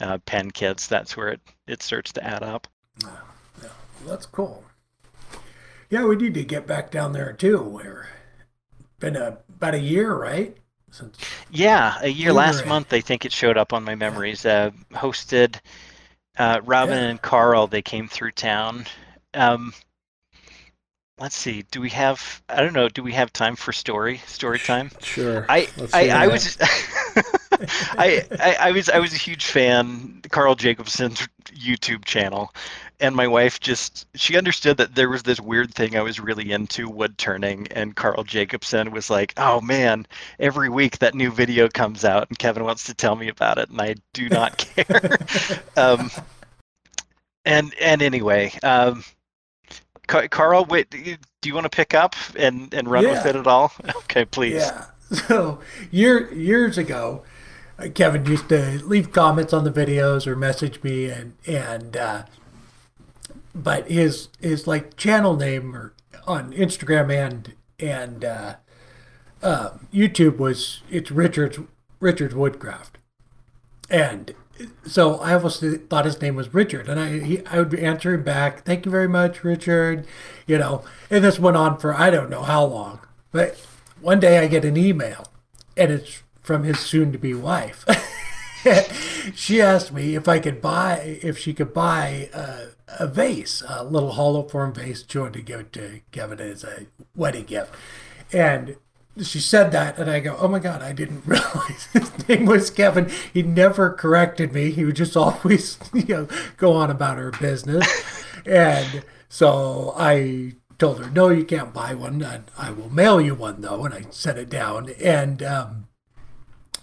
uh, pen kits that's where it, it starts to add up yeah, that's cool. Yeah, we need to get back down there too. We're been a, about a year, right? Since yeah, a year last month. I think it showed up on my memories. Uh, hosted uh, Robin yeah. and Carl. They came through town. Um, let's see. Do we have? I don't know. Do we have time for story? Story time? Sure. I I, I was. I, I, I was I was a huge fan Carl Jacobson's YouTube channel, and my wife just she understood that there was this weird thing I was really into wood turning, and Carl Jacobson was like, "Oh man, every week that new video comes out, and Kevin wants to tell me about it, and I do not care." um, and and anyway, um, Carl, wait, do you want to pick up and and run yeah. with it at all? Okay, please. Yeah. So year years ago, Kevin used to leave comments on the videos or message me, and and uh, but his his like channel name or on Instagram and and uh, uh, YouTube was it's Richard's Richard's Woodcraft, and so I almost thought his name was Richard, and I he, I would be answering back, "Thank you very much, Richard," you know, and this went on for I don't know how long, but one day I get an email, and it's from his soon to be wife. she asked me if I could buy, if she could buy a, a vase, a little hollow form vase, wanted to give it to Kevin as a wedding gift. And she said that, and I go, "Oh my God, I didn't realize his name was Kevin." He never corrected me. He would just always, you know, go on about her business. and so I told her, "No, you can't buy one. I, I will mail you one, though." And I set it down, and um,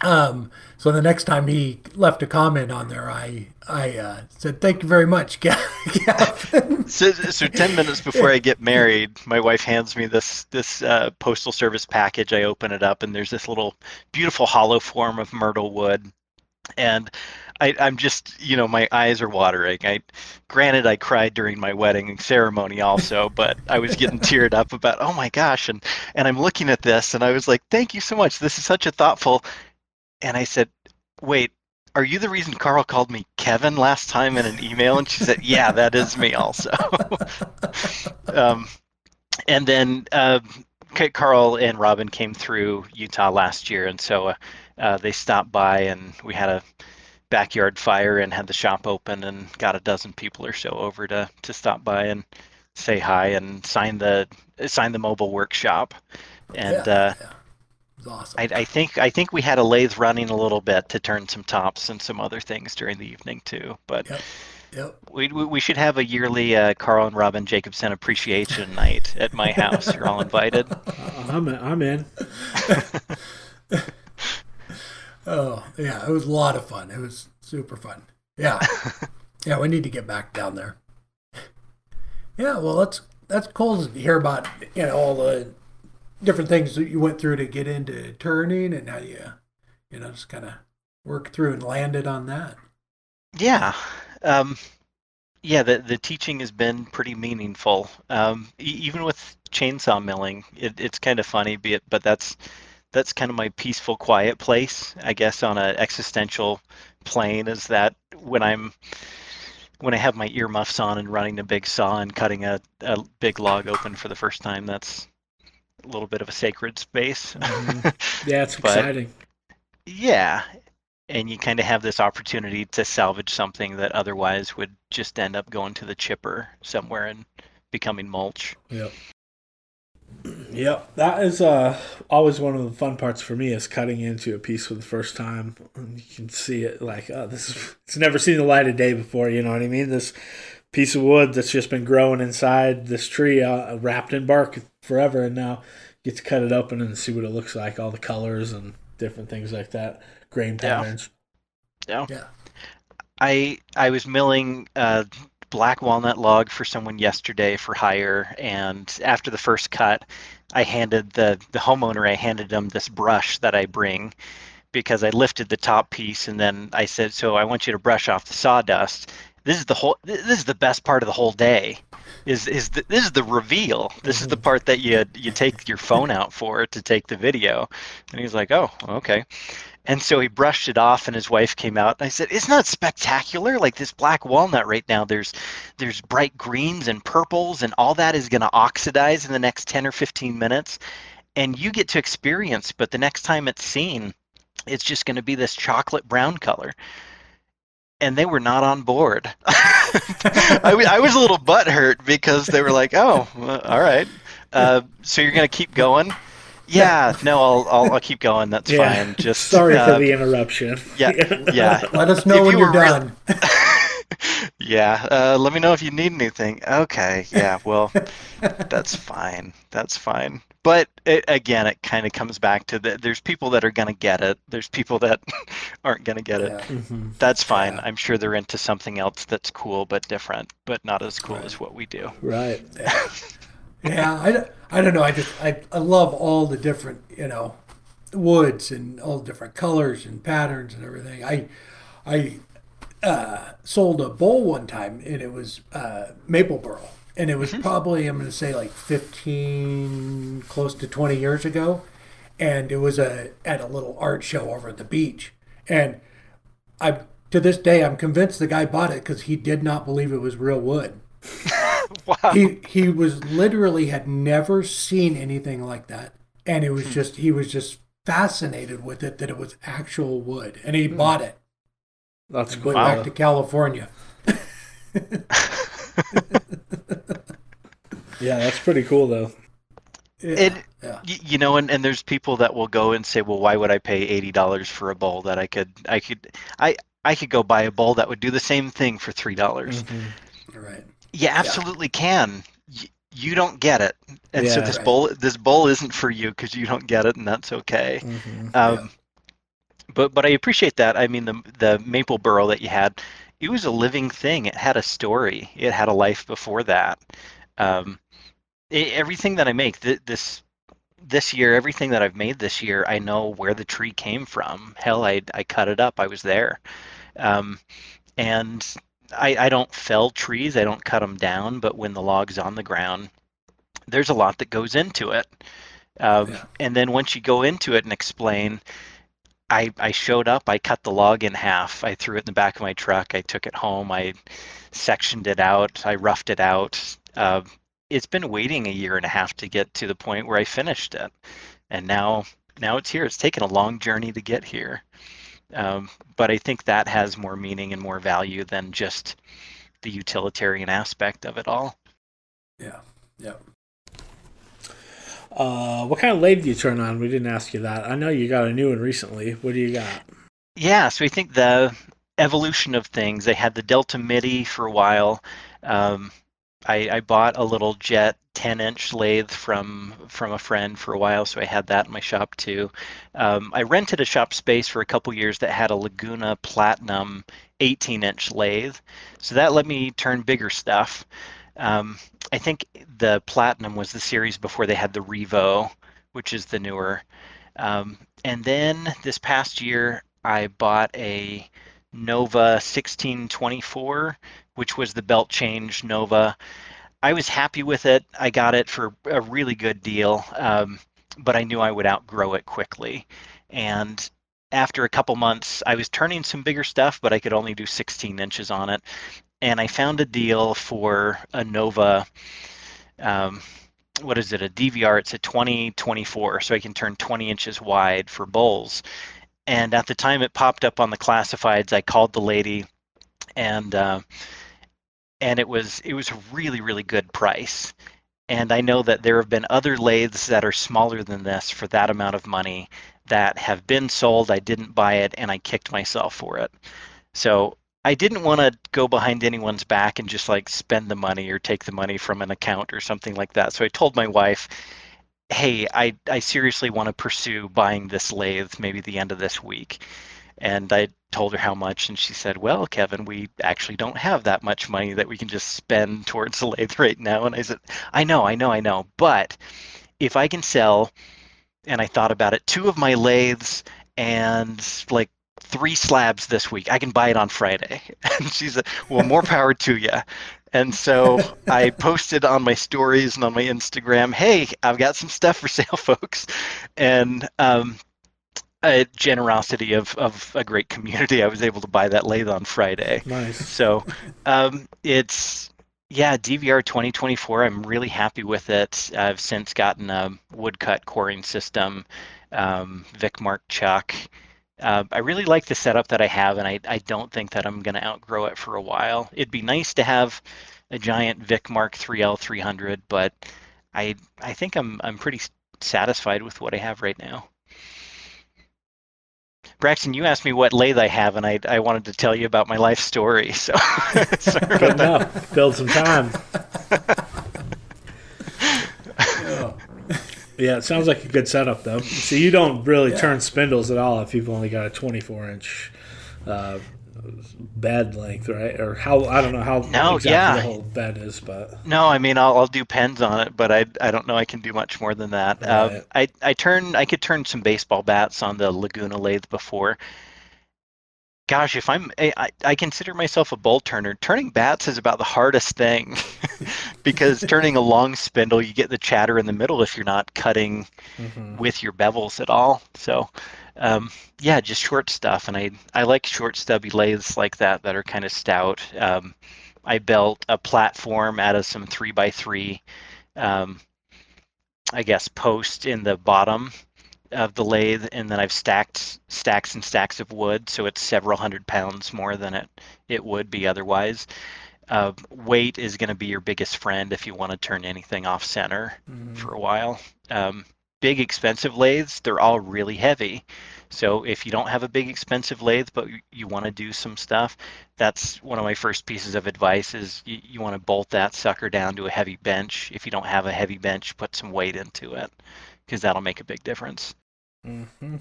um, so the next time he left a comment on there, I I uh, said thank you very much, Gavin. so, so ten minutes before I get married, my wife hands me this this uh, postal service package. I open it up, and there's this little beautiful hollow form of myrtle wood, and I, am just, you know, my eyes are watering. I, granted, I cried during my wedding ceremony also, but I was getting teared up about, oh my gosh, and and I'm looking at this, and I was like, thank you so much. This is such a thoughtful and I said, wait, are you the reason Carl called me Kevin last time in an email? And she said, yeah, that is me also. um, and then uh, Carl and Robin came through Utah last year, and so uh, uh, they stopped by, and we had a backyard fire and had the shop open, and got a dozen people or so over to to stop by and say hi and sign the sign the mobile workshop, and yeah, uh, yeah awesome. I, I, think I think we had a lathe running a little bit to turn some tops and some other things during the evening too. But yep. Yep. We, we should have a yearly uh, Carl and Robin Jacobson appreciation night at my house. You're all invited. I'm I'm in. oh yeah, it was a lot of fun. It was super fun. Yeah, yeah. We need to get back down there. Yeah, well, that's that's cool to hear about you know all the different things that you went through to get into turning and how you, you know, just kind of work through and landed on that. Yeah. Um, yeah, the, the teaching has been pretty meaningful. Um, even with chainsaw milling, it, it's kind of funny, but that's that's kind of my peaceful, quiet place, I guess, on an existential plane. Is that when I'm when I have my earmuffs on and running a big saw and cutting a, a big log open for the first time, that's a little bit of a sacred space. Mm-hmm. Yeah, it's but, exciting. Yeah, and you kind of have this opportunity to salvage something that otherwise would just end up going to the chipper somewhere and becoming mulch. Yep. Yep, that is uh, always one of the fun parts for me is cutting into a piece for the first time. And you can see it like, oh, this is it's never seen the light of day before. You know what I mean? This piece of wood that's just been growing inside this tree, uh, wrapped in bark forever, and now get to cut it open and see what it looks like, all the colors and different things like that, grain patterns. Yeah. Yeah. yeah. I I was milling a black walnut log for someone yesterday for hire, and after the first cut, I handed the the homeowner I handed them this brush that I bring because I lifted the top piece and then I said, "So I want you to brush off the sawdust." This is the whole. This is the best part of the whole day. Is is the, this is the reveal? This is the mm-hmm. part that you you take your phone out for to take the video. And he's like, "Oh, okay." And so he brushed it off, and his wife came out. And I said, "Isn't that spectacular? Like this black walnut right now. There's there's bright greens and purples, and all that is going to oxidize in the next 10 or 15 minutes, and you get to experience. But the next time it's seen, it's just going to be this chocolate brown color." And they were not on board. I was a little butthurt because they were like, "Oh, well, all right. Uh, so you're going to keep going?" Yeah, no, I'll, I'll I'll keep going. That's Yeah. fine. Just Sorry uh, for the interruption. yeah, yeah, Let us know If when you you're were real- done. yeah. Uh, let me know if you need anything. Okay. Yeah. Well, that's fine. That's fine. But it, again, it kind of comes back to that. There's people that are gonna get it. There's people that aren't gonna get it. Yeah. Mhm. That's fine. Yeah. I'm sure they're into something else that's cool but different, but not as cool Right. as what we do. Right. Yeah, I, don't- I don't know. I just I, I love all the different you know woods and all the different colors and patterns and everything. I I uh, sold a bowl one time and it was uh, maple burl and it was probably I'm going to say like 15 close to 20 years ago and it was a at a little art show over at the beach and I to this day I'm convinced the guy bought it because he did not believe it was real wood Wow. he he was literally had never seen anything like that and it was Hmm. just he was just fascinated with it that it was actual wood and Hmm. he bought it That's and cool. went back to california Yeah, that's pretty cool though. yeah, It, yeah. you know, and, and there's people that will go and say, well, why would I pay eighty dollars for a bowl that I could, I could, I, I could go buy a bowl that would do the same thing for three dollars. Mhm. right You absolutely can. Y- you don't get it, and so this Right. bowl, this bowl isn't for you because you don't get it, and that's okay. Mhm. Um, But but I appreciate that. I mean, the the maple burl that you had, it was a living thing. It had a story. It had a life before that. Um, everything that I make th- this this year, everything that I've made this year, I know where the tree came from. Hell, I I cut it up. I was there, um, and I I don't fell trees. I don't cut them down. But when the log's on the ground, there's a lot that goes into it. Um, Yeah. And then once you go into it and explain, I, I showed up, I cut the log in half, I threw it in the back of my truck, I took it home, I sectioned it out, I roughed it out. Uh, it's been waiting a year and a half to get to the point where I finished it. And now now it's here. It's taken a long journey to get here. Um, but I think that has more meaning and more value than just the utilitarian aspect of it all. yeah yeah Uh, what kind of lathe do you turn on? We didn't ask you that. I know you got a new one recently. What do you got? Yeah, so I think the evolution of things. They had the Delta MIDI for a while. Um, I, I bought a little Jet 10-inch lathe from from a friend for a while, so I had that in my shop too. Um, I rented a shop space for a couple years that had a Laguna Platinum 18-inch lathe, so that let me turn bigger stuff. Um, I think the Platinum was the series before they had the Revo, which is the newer. Um, and then this past year, I bought a Nova 1624, which was the belt change Nova. I was happy with it. I got it for a really good deal, um, but I knew I would outgrow it quickly. And after a couple months, I was turning some bigger stuff, but I could only do 16 inches on it. And I found a deal for a Nova. Um, what is it? A DVR. It's a 2024, so I can turn 20 inches wide for bowls and at the time it popped up on the classifieds i called the lady and uh, and it was it was a really really good price. And i know that there have been other lathes that are smaller than this for that amount of money that have been sold. I didn't buy it and i kicked myself for it. So I didn't want to go behind anyone's back and just like spend the money or take the money from an account or something like that. So I told my wife, "Hey, I I seriously want to pursue buying this lathe maybe the end of this week." And I told her how much, and she said, "Well, Kevin, we actually don't have that much money that we can just spend towards the lathe right now." And I said, "I know, I know, I know, but if I can sell," and I thought about it, two of my lathes and like three slabs this week. I can buy it on Friday. And she said, Well, more power to you. And so I posted on my stories and on my Instagram, Hey, I've got some stuff for sale, folks. And um, a generosity of, of a great community, I was able to buy that lathe on Friday. Nice. So um, it's, yeah, DVR 2024. I'm really happy with it. I've since gotten a woodcut coring system, um, Vicmarc chuck. Uh, I really like the setup that I have, and I, I don't think that I'm going to outgrow it for a while. It'd be nice to have a giant Vicmarc 3L 300, but I I think I'm I'm pretty satisfied with what I have right now. Braxton, you asked me what lathe I have, and I, I wanted to tell you about my life story. So, sorry Good about that. enough. Build some time. Yeah. Yeah, it sounds like a good setup though. So you don't really Yeah. turn spindles at all if you've only got a 24 inch uh, bed length, right? Or how I don't know how No, exactly yeah. the whole bed is, but No, I mean I'll, I'll do pens on it, but I I don't know I can do much more than that. Uh, I I turn I could turn some baseball bats on the Laguna lathe before. Gosh, if I'm I, I- consider myself a bowl turner. Turning bats is about the hardest thing because turning a long spindle, you get the chatter in the middle if you're not cutting mhm. with your bevels at all. So, um, yeah, just short stuff, and I I like short stubby lathes like that that are kind of stout. Um, I built a platform out of some three by three, um, I guess, post in the bottom of the lathe, and then I've stacked stacks and stacks of wood, so it's several hundred pounds more than it it would be otherwise. Uh, weight is going to be your biggest friend if you want to turn anything off center Mhm. for a while. Um, big expensive lathes, they're all really heavy. So if you don't have a big expensive lathe, but you, you want to do some stuff, that's one of my first pieces of advice is you, you want to bolt that sucker down to a heavy bench. If you don't have a heavy bench, put some weight into it because that'll make a big difference. Mhm.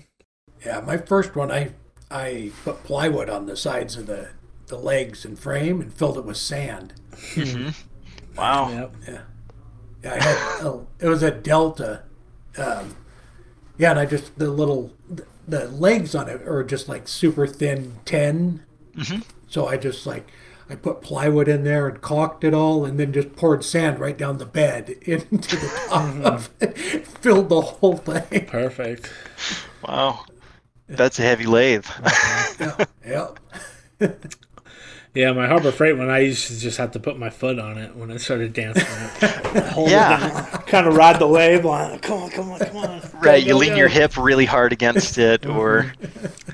Yeah, my first one, I I put plywood on the sides of the, the legs and frame and filled it with sand. hmm Wow. Yep. Yeah, I had a, it was a Delta. Um, yeah, and I just the little the legs on it are just like super thin tin. Mhm. So I just like I put plywood in there and caulked it all, and then just poured sand right down the bed into the top of it, filled the whole thing. Perfect. Wow. That's a heavy lathe. Yeah, yeah. Yeah, my Harbor Freight one, I used to just have to put my foot on it when I started dancing. Yeah. it, kind of ride the wave. Like, come on, come on, come on. Go, right. You go, lean go. your hip really hard against it, or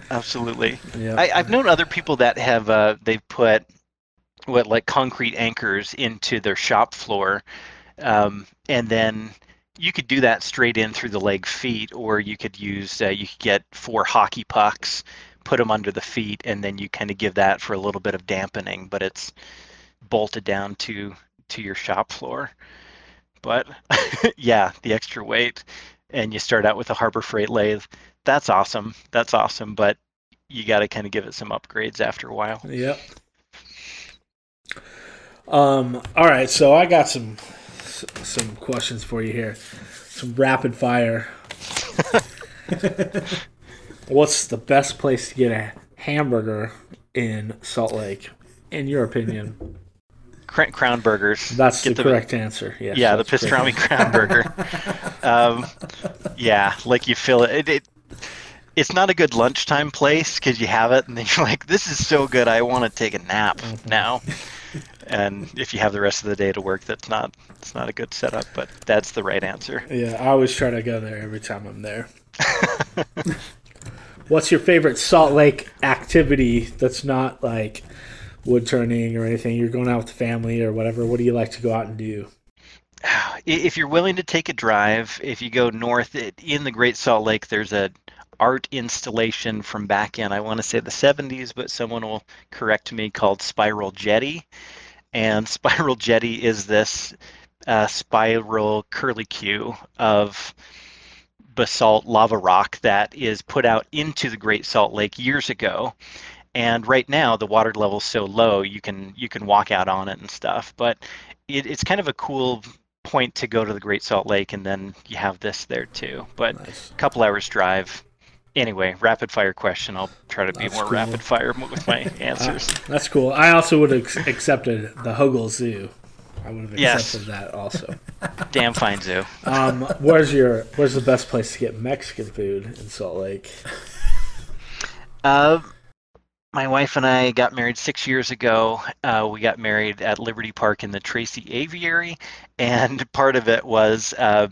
absolutely. Yeah. I, I've known other people that have uh, they've put what like concrete anchors into their shop floor, um, and then you could do that straight in through the leg feet, or you could use uh, you could get four hockey pucks, put them under the feet, and then you kind of give that for a little bit of dampening, but it's bolted down to to your shop floor. But yeah, the extra weight, and you start out with a Harbor Freight lathe. That's awesome. That's awesome, but you got to kind of give it some upgrades after a while. Yep. Um. All right. So I got some some questions for you here. Some rapid fire. What's the best place to get a hamburger in Salt Lake, in your opinion? Crown burgers. That's Get the correct answer. Yes, Yeah, the pastrami crown burger. Um, yeah, like you feel it. it, it it's not a good lunchtime place because you have it and then you're like, this is so good, I want to take a nap Mm-hmm. now. And if you have the rest of the day to work, that's not it's not a good setup, but that's the right answer. Yeah, I always try to go there every time I'm there. What's your favorite Salt Lake activity that's not like wood turning or anything? You're going out with the family or whatever. What do you like to go out and do? If you're willing to take a drive, if you go north i- in the Great Salt Lake, there's a art installation from back in I want to say the 70s, but someone will correct me called Spiral Jetty. And Spiral Jetty is this uh, spiral curlicue of basalt lava rock that is put out into the Great Salt Lake years ago. And right now the water level is so low you can you can walk out on it and stuff. But it, it's kind of a cool point to go to the Great Salt Lake, and then you have this there too. But Nice. a couple hours drive. Anyway, rapid fire question. I'll try to be That's more cool. rapid fire with my answers. That's cool. I also would have accepted the Hogle Zoo. I would have Yes. accepted that also. Damn fine zoo. Um, where's your Where's the best place to get Mexican food in Salt Lake? Uh, my wife and I got married six years ago. Uh, we got married at Liberty Park in the Tracy Aviary, and part of it was uh,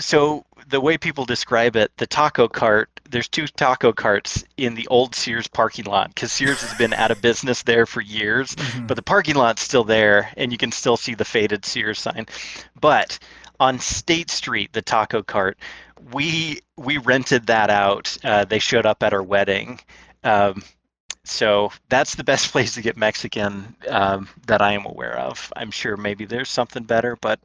so the way people describe it, the taco cart. There's two taco carts in the old Sears parking lot because Sears has been out of business there for years, but the parking lot's still there, and you can still see the faded Sears sign. But on State Street, the taco cart, we we rented that out. Uh, they showed up at our wedding. Um, so that's the best place to get Mexican um, that I am aware of. I'm sure maybe there's something better, but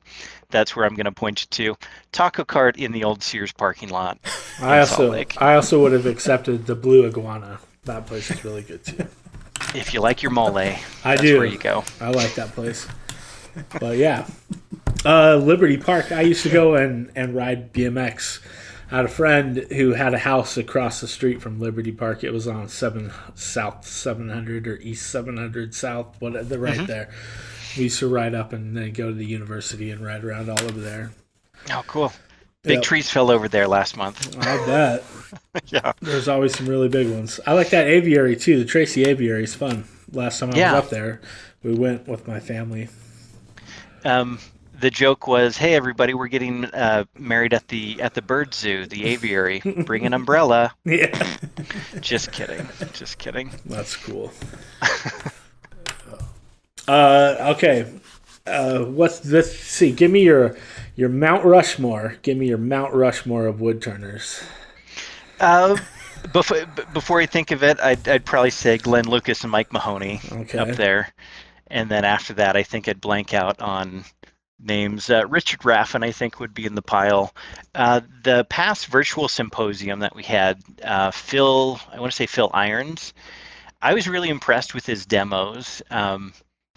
that's where I'm going to point you to. Taco cart in the old Sears parking lot. I also I also would have accepted the Blue Iguana. That place is really good too. If you like your mole, I that's do. where you go. I like that place. But yeah, uh, Liberty Park. I used to go and, and ride BMX. I had a friend who had a house across the street from Liberty Park. It was on seven South seven hundred or East seven hundred South, what the right there. We used to ride up and then go to the university and ride around all over there. Oh, cool. Big Yep. trees fell over there last month. I bet yeah. there's always some really big ones. I like that aviary too. The Tracy Aviary is fun. Last time I Yeah. was up there, we went with my family. Um, the joke was, "Hey, everybody, we're getting uh, married at the at the bird zoo, the aviary. Bring an umbrella." Yeah, Just kidding. Just kidding. that's cool. uh, okay. Uh, what's this? See, give me your your Mount Rushmore. Give me your Mount Rushmore of wood turners. Uh, before before I think of it, I'd I'd probably say Glenn Lucas and Mike Mahoney Okay. up there, and then after that, I think I'd blank out on names. Uh, Richard Raffan, I think, would be in the pile. Uh, the past virtual symposium that we had, uh, Phil, I want to say Phil Irons. I was really impressed with his demos um,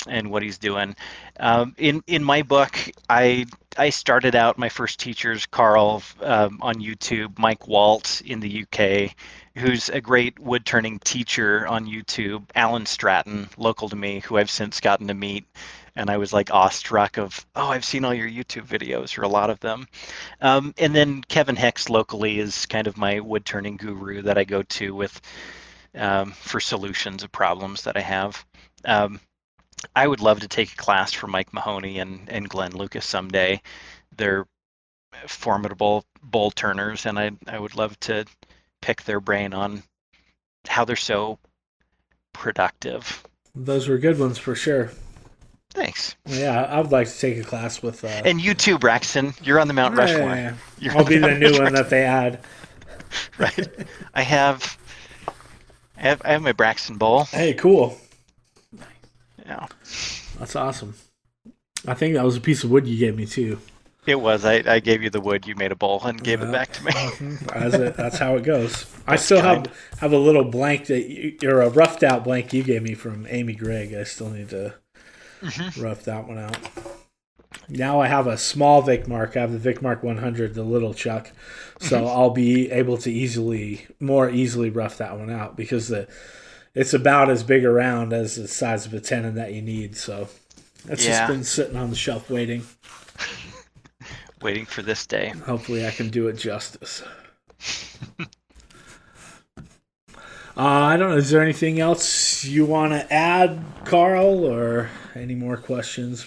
and what he's doing. Um, in in my book, I I started out my first teachers, Carl um, on YouTube, Mike Waldt in the UK, who's a great wood turning teacher on YouTube, Alan Stratton, local to me, who I've since gotten to meet. And I was like awestruck of, oh, I've seen all your YouTube videos, or a lot of them. Um, and then Kevin Hicks locally is kind of my wood turning guru that I go to with um, for solutions of problems that I have. Um, I would love to take a class from Mike Mahoney and, and Glenn Lucas someday. They're formidable bowl turners, and I I would love to pick their brain on how they're so productive. Those were good ones for sure. Thanks. Yeah, I would like to take a class with. Uh, And you too, Braxton. You're on the Mount yeah, Rushmore. yeah, I'll be the Mount new Rushmore, one that they add. right? I have, I have, I have my Braxton bowl. Hey, cool. Yeah, That's awesome. I think that was a piece of wood you gave me too. it was. I, I gave you the wood. You made a bowl and gave it back to me. As it, that's how it goes. I still kind. have have a little blank that you, or a roughed out blank you gave me from Amy Gregg. I still need to Mhm. rough that one out. Now I have a small Vicmarc. I have the Vicmarc 100, the little chuck, so Mm-hmm. I'll be able to easily, more easily rough that one out because the it's about as big around as the size of a tenon that you need. So that's Yeah. just been sitting on the shelf waiting. Waiting for this day. Hopefully, I can do it justice. Uh, I don't know. Is there anything else you want to add, Carl, or any more questions?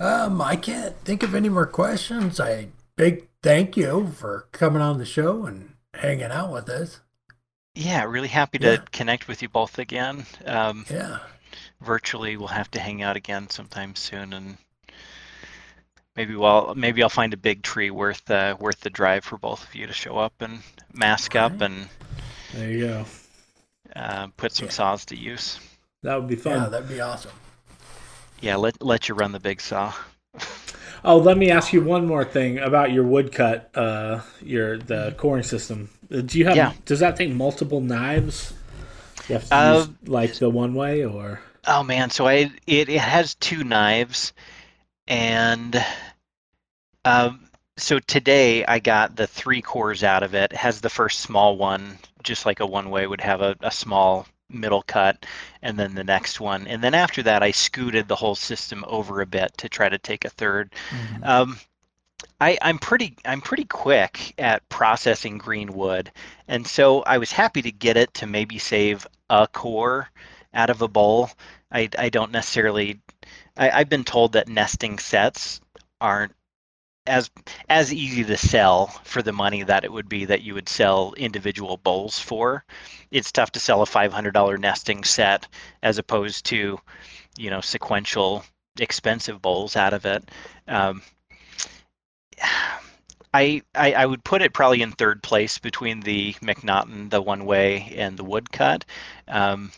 Um, I can't think of any more questions. I big thank you for coming on the show and hanging out with us. Yeah, really happy to Yeah. connect with you both again. Um, Yeah. virtually, we'll have to hang out again sometime soon and maybe well maybe I'll find a big tree worth uh, worth the drive for both of you to show up and mask up and There you go. uh, put some Yeah. saws to use. That would be fun. Yeah, that'd be awesome. Yeah, let let you run the big saw. Oh, let me ask you one more thing about your woodcut, uh, your the coring system. Uh, Do you have? Yeah. Does that take multiple knives? You have to Uh, use like the Oneway, or Oh man, so I it, it has two knives, and um, so today I got the three cores out of it. It has the first small one, just like a Oneway would have a, a small middle cut, and then the next one, and then after that I scooted the whole system over a bit to try to take a third. Um, I, I'm pretty I'm pretty quick at processing green wood, and so I was happy to get it to maybe save a core out of a bowl. I, I don't necessarily I, I've been told that nesting sets aren't as as easy to sell for the money that it would be that you would sell individual bowls for. It's tough to sell a $500 nesting set as opposed to, you know, sequential expensive bowls out of it. Um, I, I I would put it probably in third place between the McNaughton, the Oneway, and the woodcut. Um,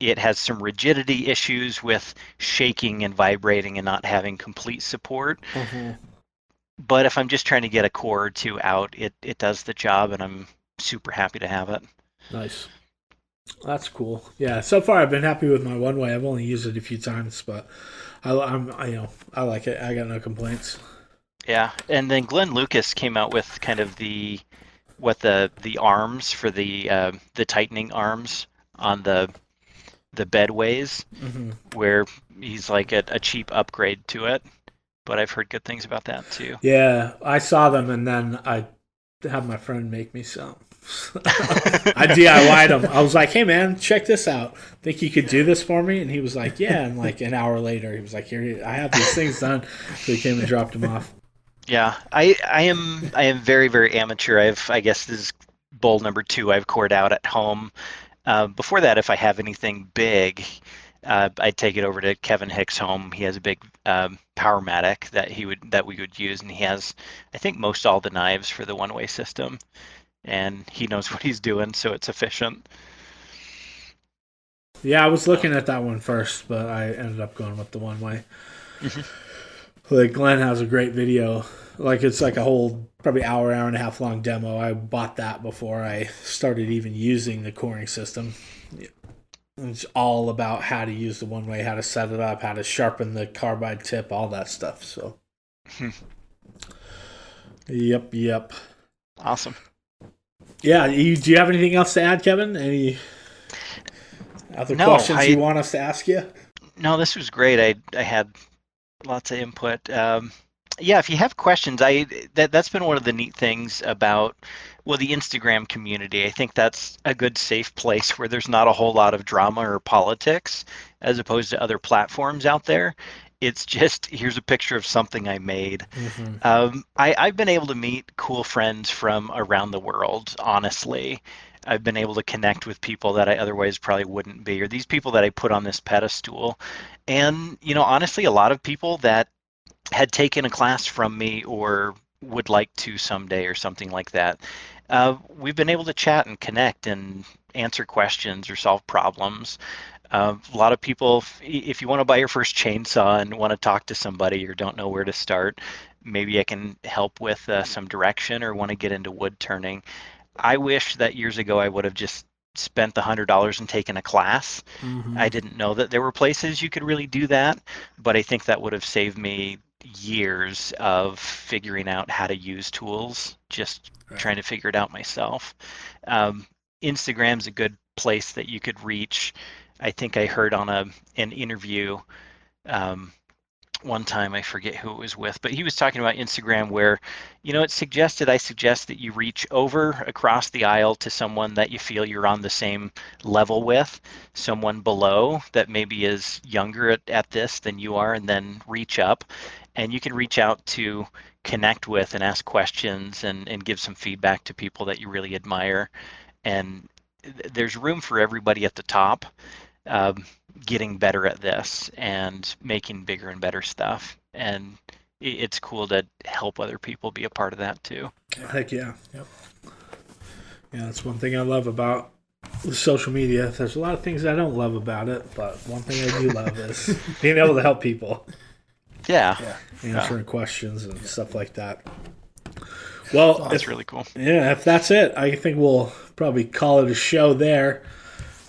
it has some rigidity issues with shaking and vibrating and not having complete support. But if I'm just trying to get a core or two out, it, it does the job, and I'm super happy to have it. nice. That's cool. Yeah. So far, I've been happy with my Oneway. I've only used it a few times, but I, I'm I, you know I like it. I got no complaints. Yeah, and then Glenn Lucas came out with kind of the what the the arms for the uh, the tightening arms on the the bedways, hmm where he's like a, a cheap upgrade to it. But I've heard good things about that too. Yeah, I saw them, and then I had my friend make me some. I DIY'd them. I was like, "Hey, man, check this out. Think you could do this for me?" And he was like, "Yeah." And like an hour later, he was like, "Here, I have these things done." So he came and dropped them off. Yeah, I I am I am very very amateur. I've I guess this is bowl number two I've cored out at home. Uh, before that, if I have anything big, uh, I'd take it over to Kevin Hicks' home. He has a big um, Powermatic that he would that we would use, and he has I think most all the knives for the Oneway system, and he knows what he's doing, so it's efficient. Yeah, I was looking at that one first, but I ended up going with the Oneway. Mhm. Like Glenn has a great video. Like it's like a whole probably hour, hour and a half long demo. I bought that before I started even using the coring system. It's all about how to use the Oneway, how to set it up, how to sharpen the carbide tip, all that stuff. So, yep, yep. Awesome. Yeah, you, do you have anything else to add, Kevin? Any other No, questions I- you want us to ask you? No, this was great. I I had lots of input. Um, yeah, if you have questions, I that that's been one of the neat things about well the Instagram community. I think that's a good safe place where there's not a whole lot of drama or politics as opposed to other platforms out there. It's just here's a picture of something I made. Mhm. Um, I, I've been able to meet cool friends from around the world, honestly. I've been able to connect with people that I otherwise probably wouldn't be, or these people that I put on this pedestal. And, you know, honestly, a lot of people that had taken a class from me or would like to someday or something like that. Uh, we've been able to chat and connect and answer questions or solve problems. Uh, a lot of people, if, you want to buy your first chainsaw and want to talk to somebody or don't know where to start, maybe I can help with uh, some direction or want to get into wood turning. I wish that years ago I would have just spent the hundred dollars and taken a class. Mhm. I didn't know that there were places you could really do that, but I think that would have saved me years of figuring out how to use tools, just Right. trying to figure it out myself. Um, Instagram's a good place that you could reach. I think I heard on a an interview um, one time, I forget who it was with, but he was talking about Instagram where, you know, it suggested, I suggest that you reach over across the aisle to someone that you feel you're on the same level with, someone below that maybe is younger at, at this than you are, and then reach up. And you can reach out to connect with and ask questions and, and give some feedback to people that you really admire. And th- there's room for everybody at the top um, getting better at this and making bigger and better stuff. And it's cool to help other people be a part of that too. Heck yeah. Yep. Yeah, that's one thing I love about social media. There's a lot of things I don't love about it, but one thing I do love is being able to help people, Yeah, Yeah. answering questions and stuff like that. Well, that's if, really cool. yeah, if that's it, I think we'll probably call it a show there.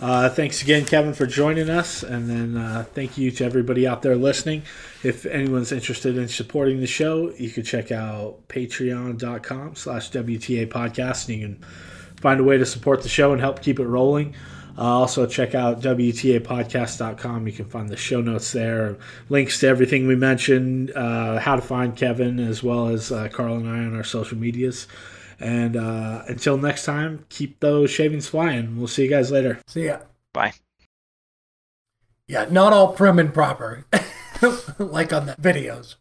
Uh, thanks again, Kevin, for joining us, and then uh, thank you to everybody out there listening. If anyone's interested in supporting the show, you can check out patreon.com slash WTA podcast, and you can find a way to support the show and help keep it rolling. Uh, also, check out WTApodcast.com. You can find the show notes there, links to everything we mentioned, uh, how to find Kevin, as well as uh, Carl and I on our social medias. And uh, until next time, keep those shavings flying. We'll see you guys later. See ya. Bye. Yeah, not all prim and proper, like on the videos.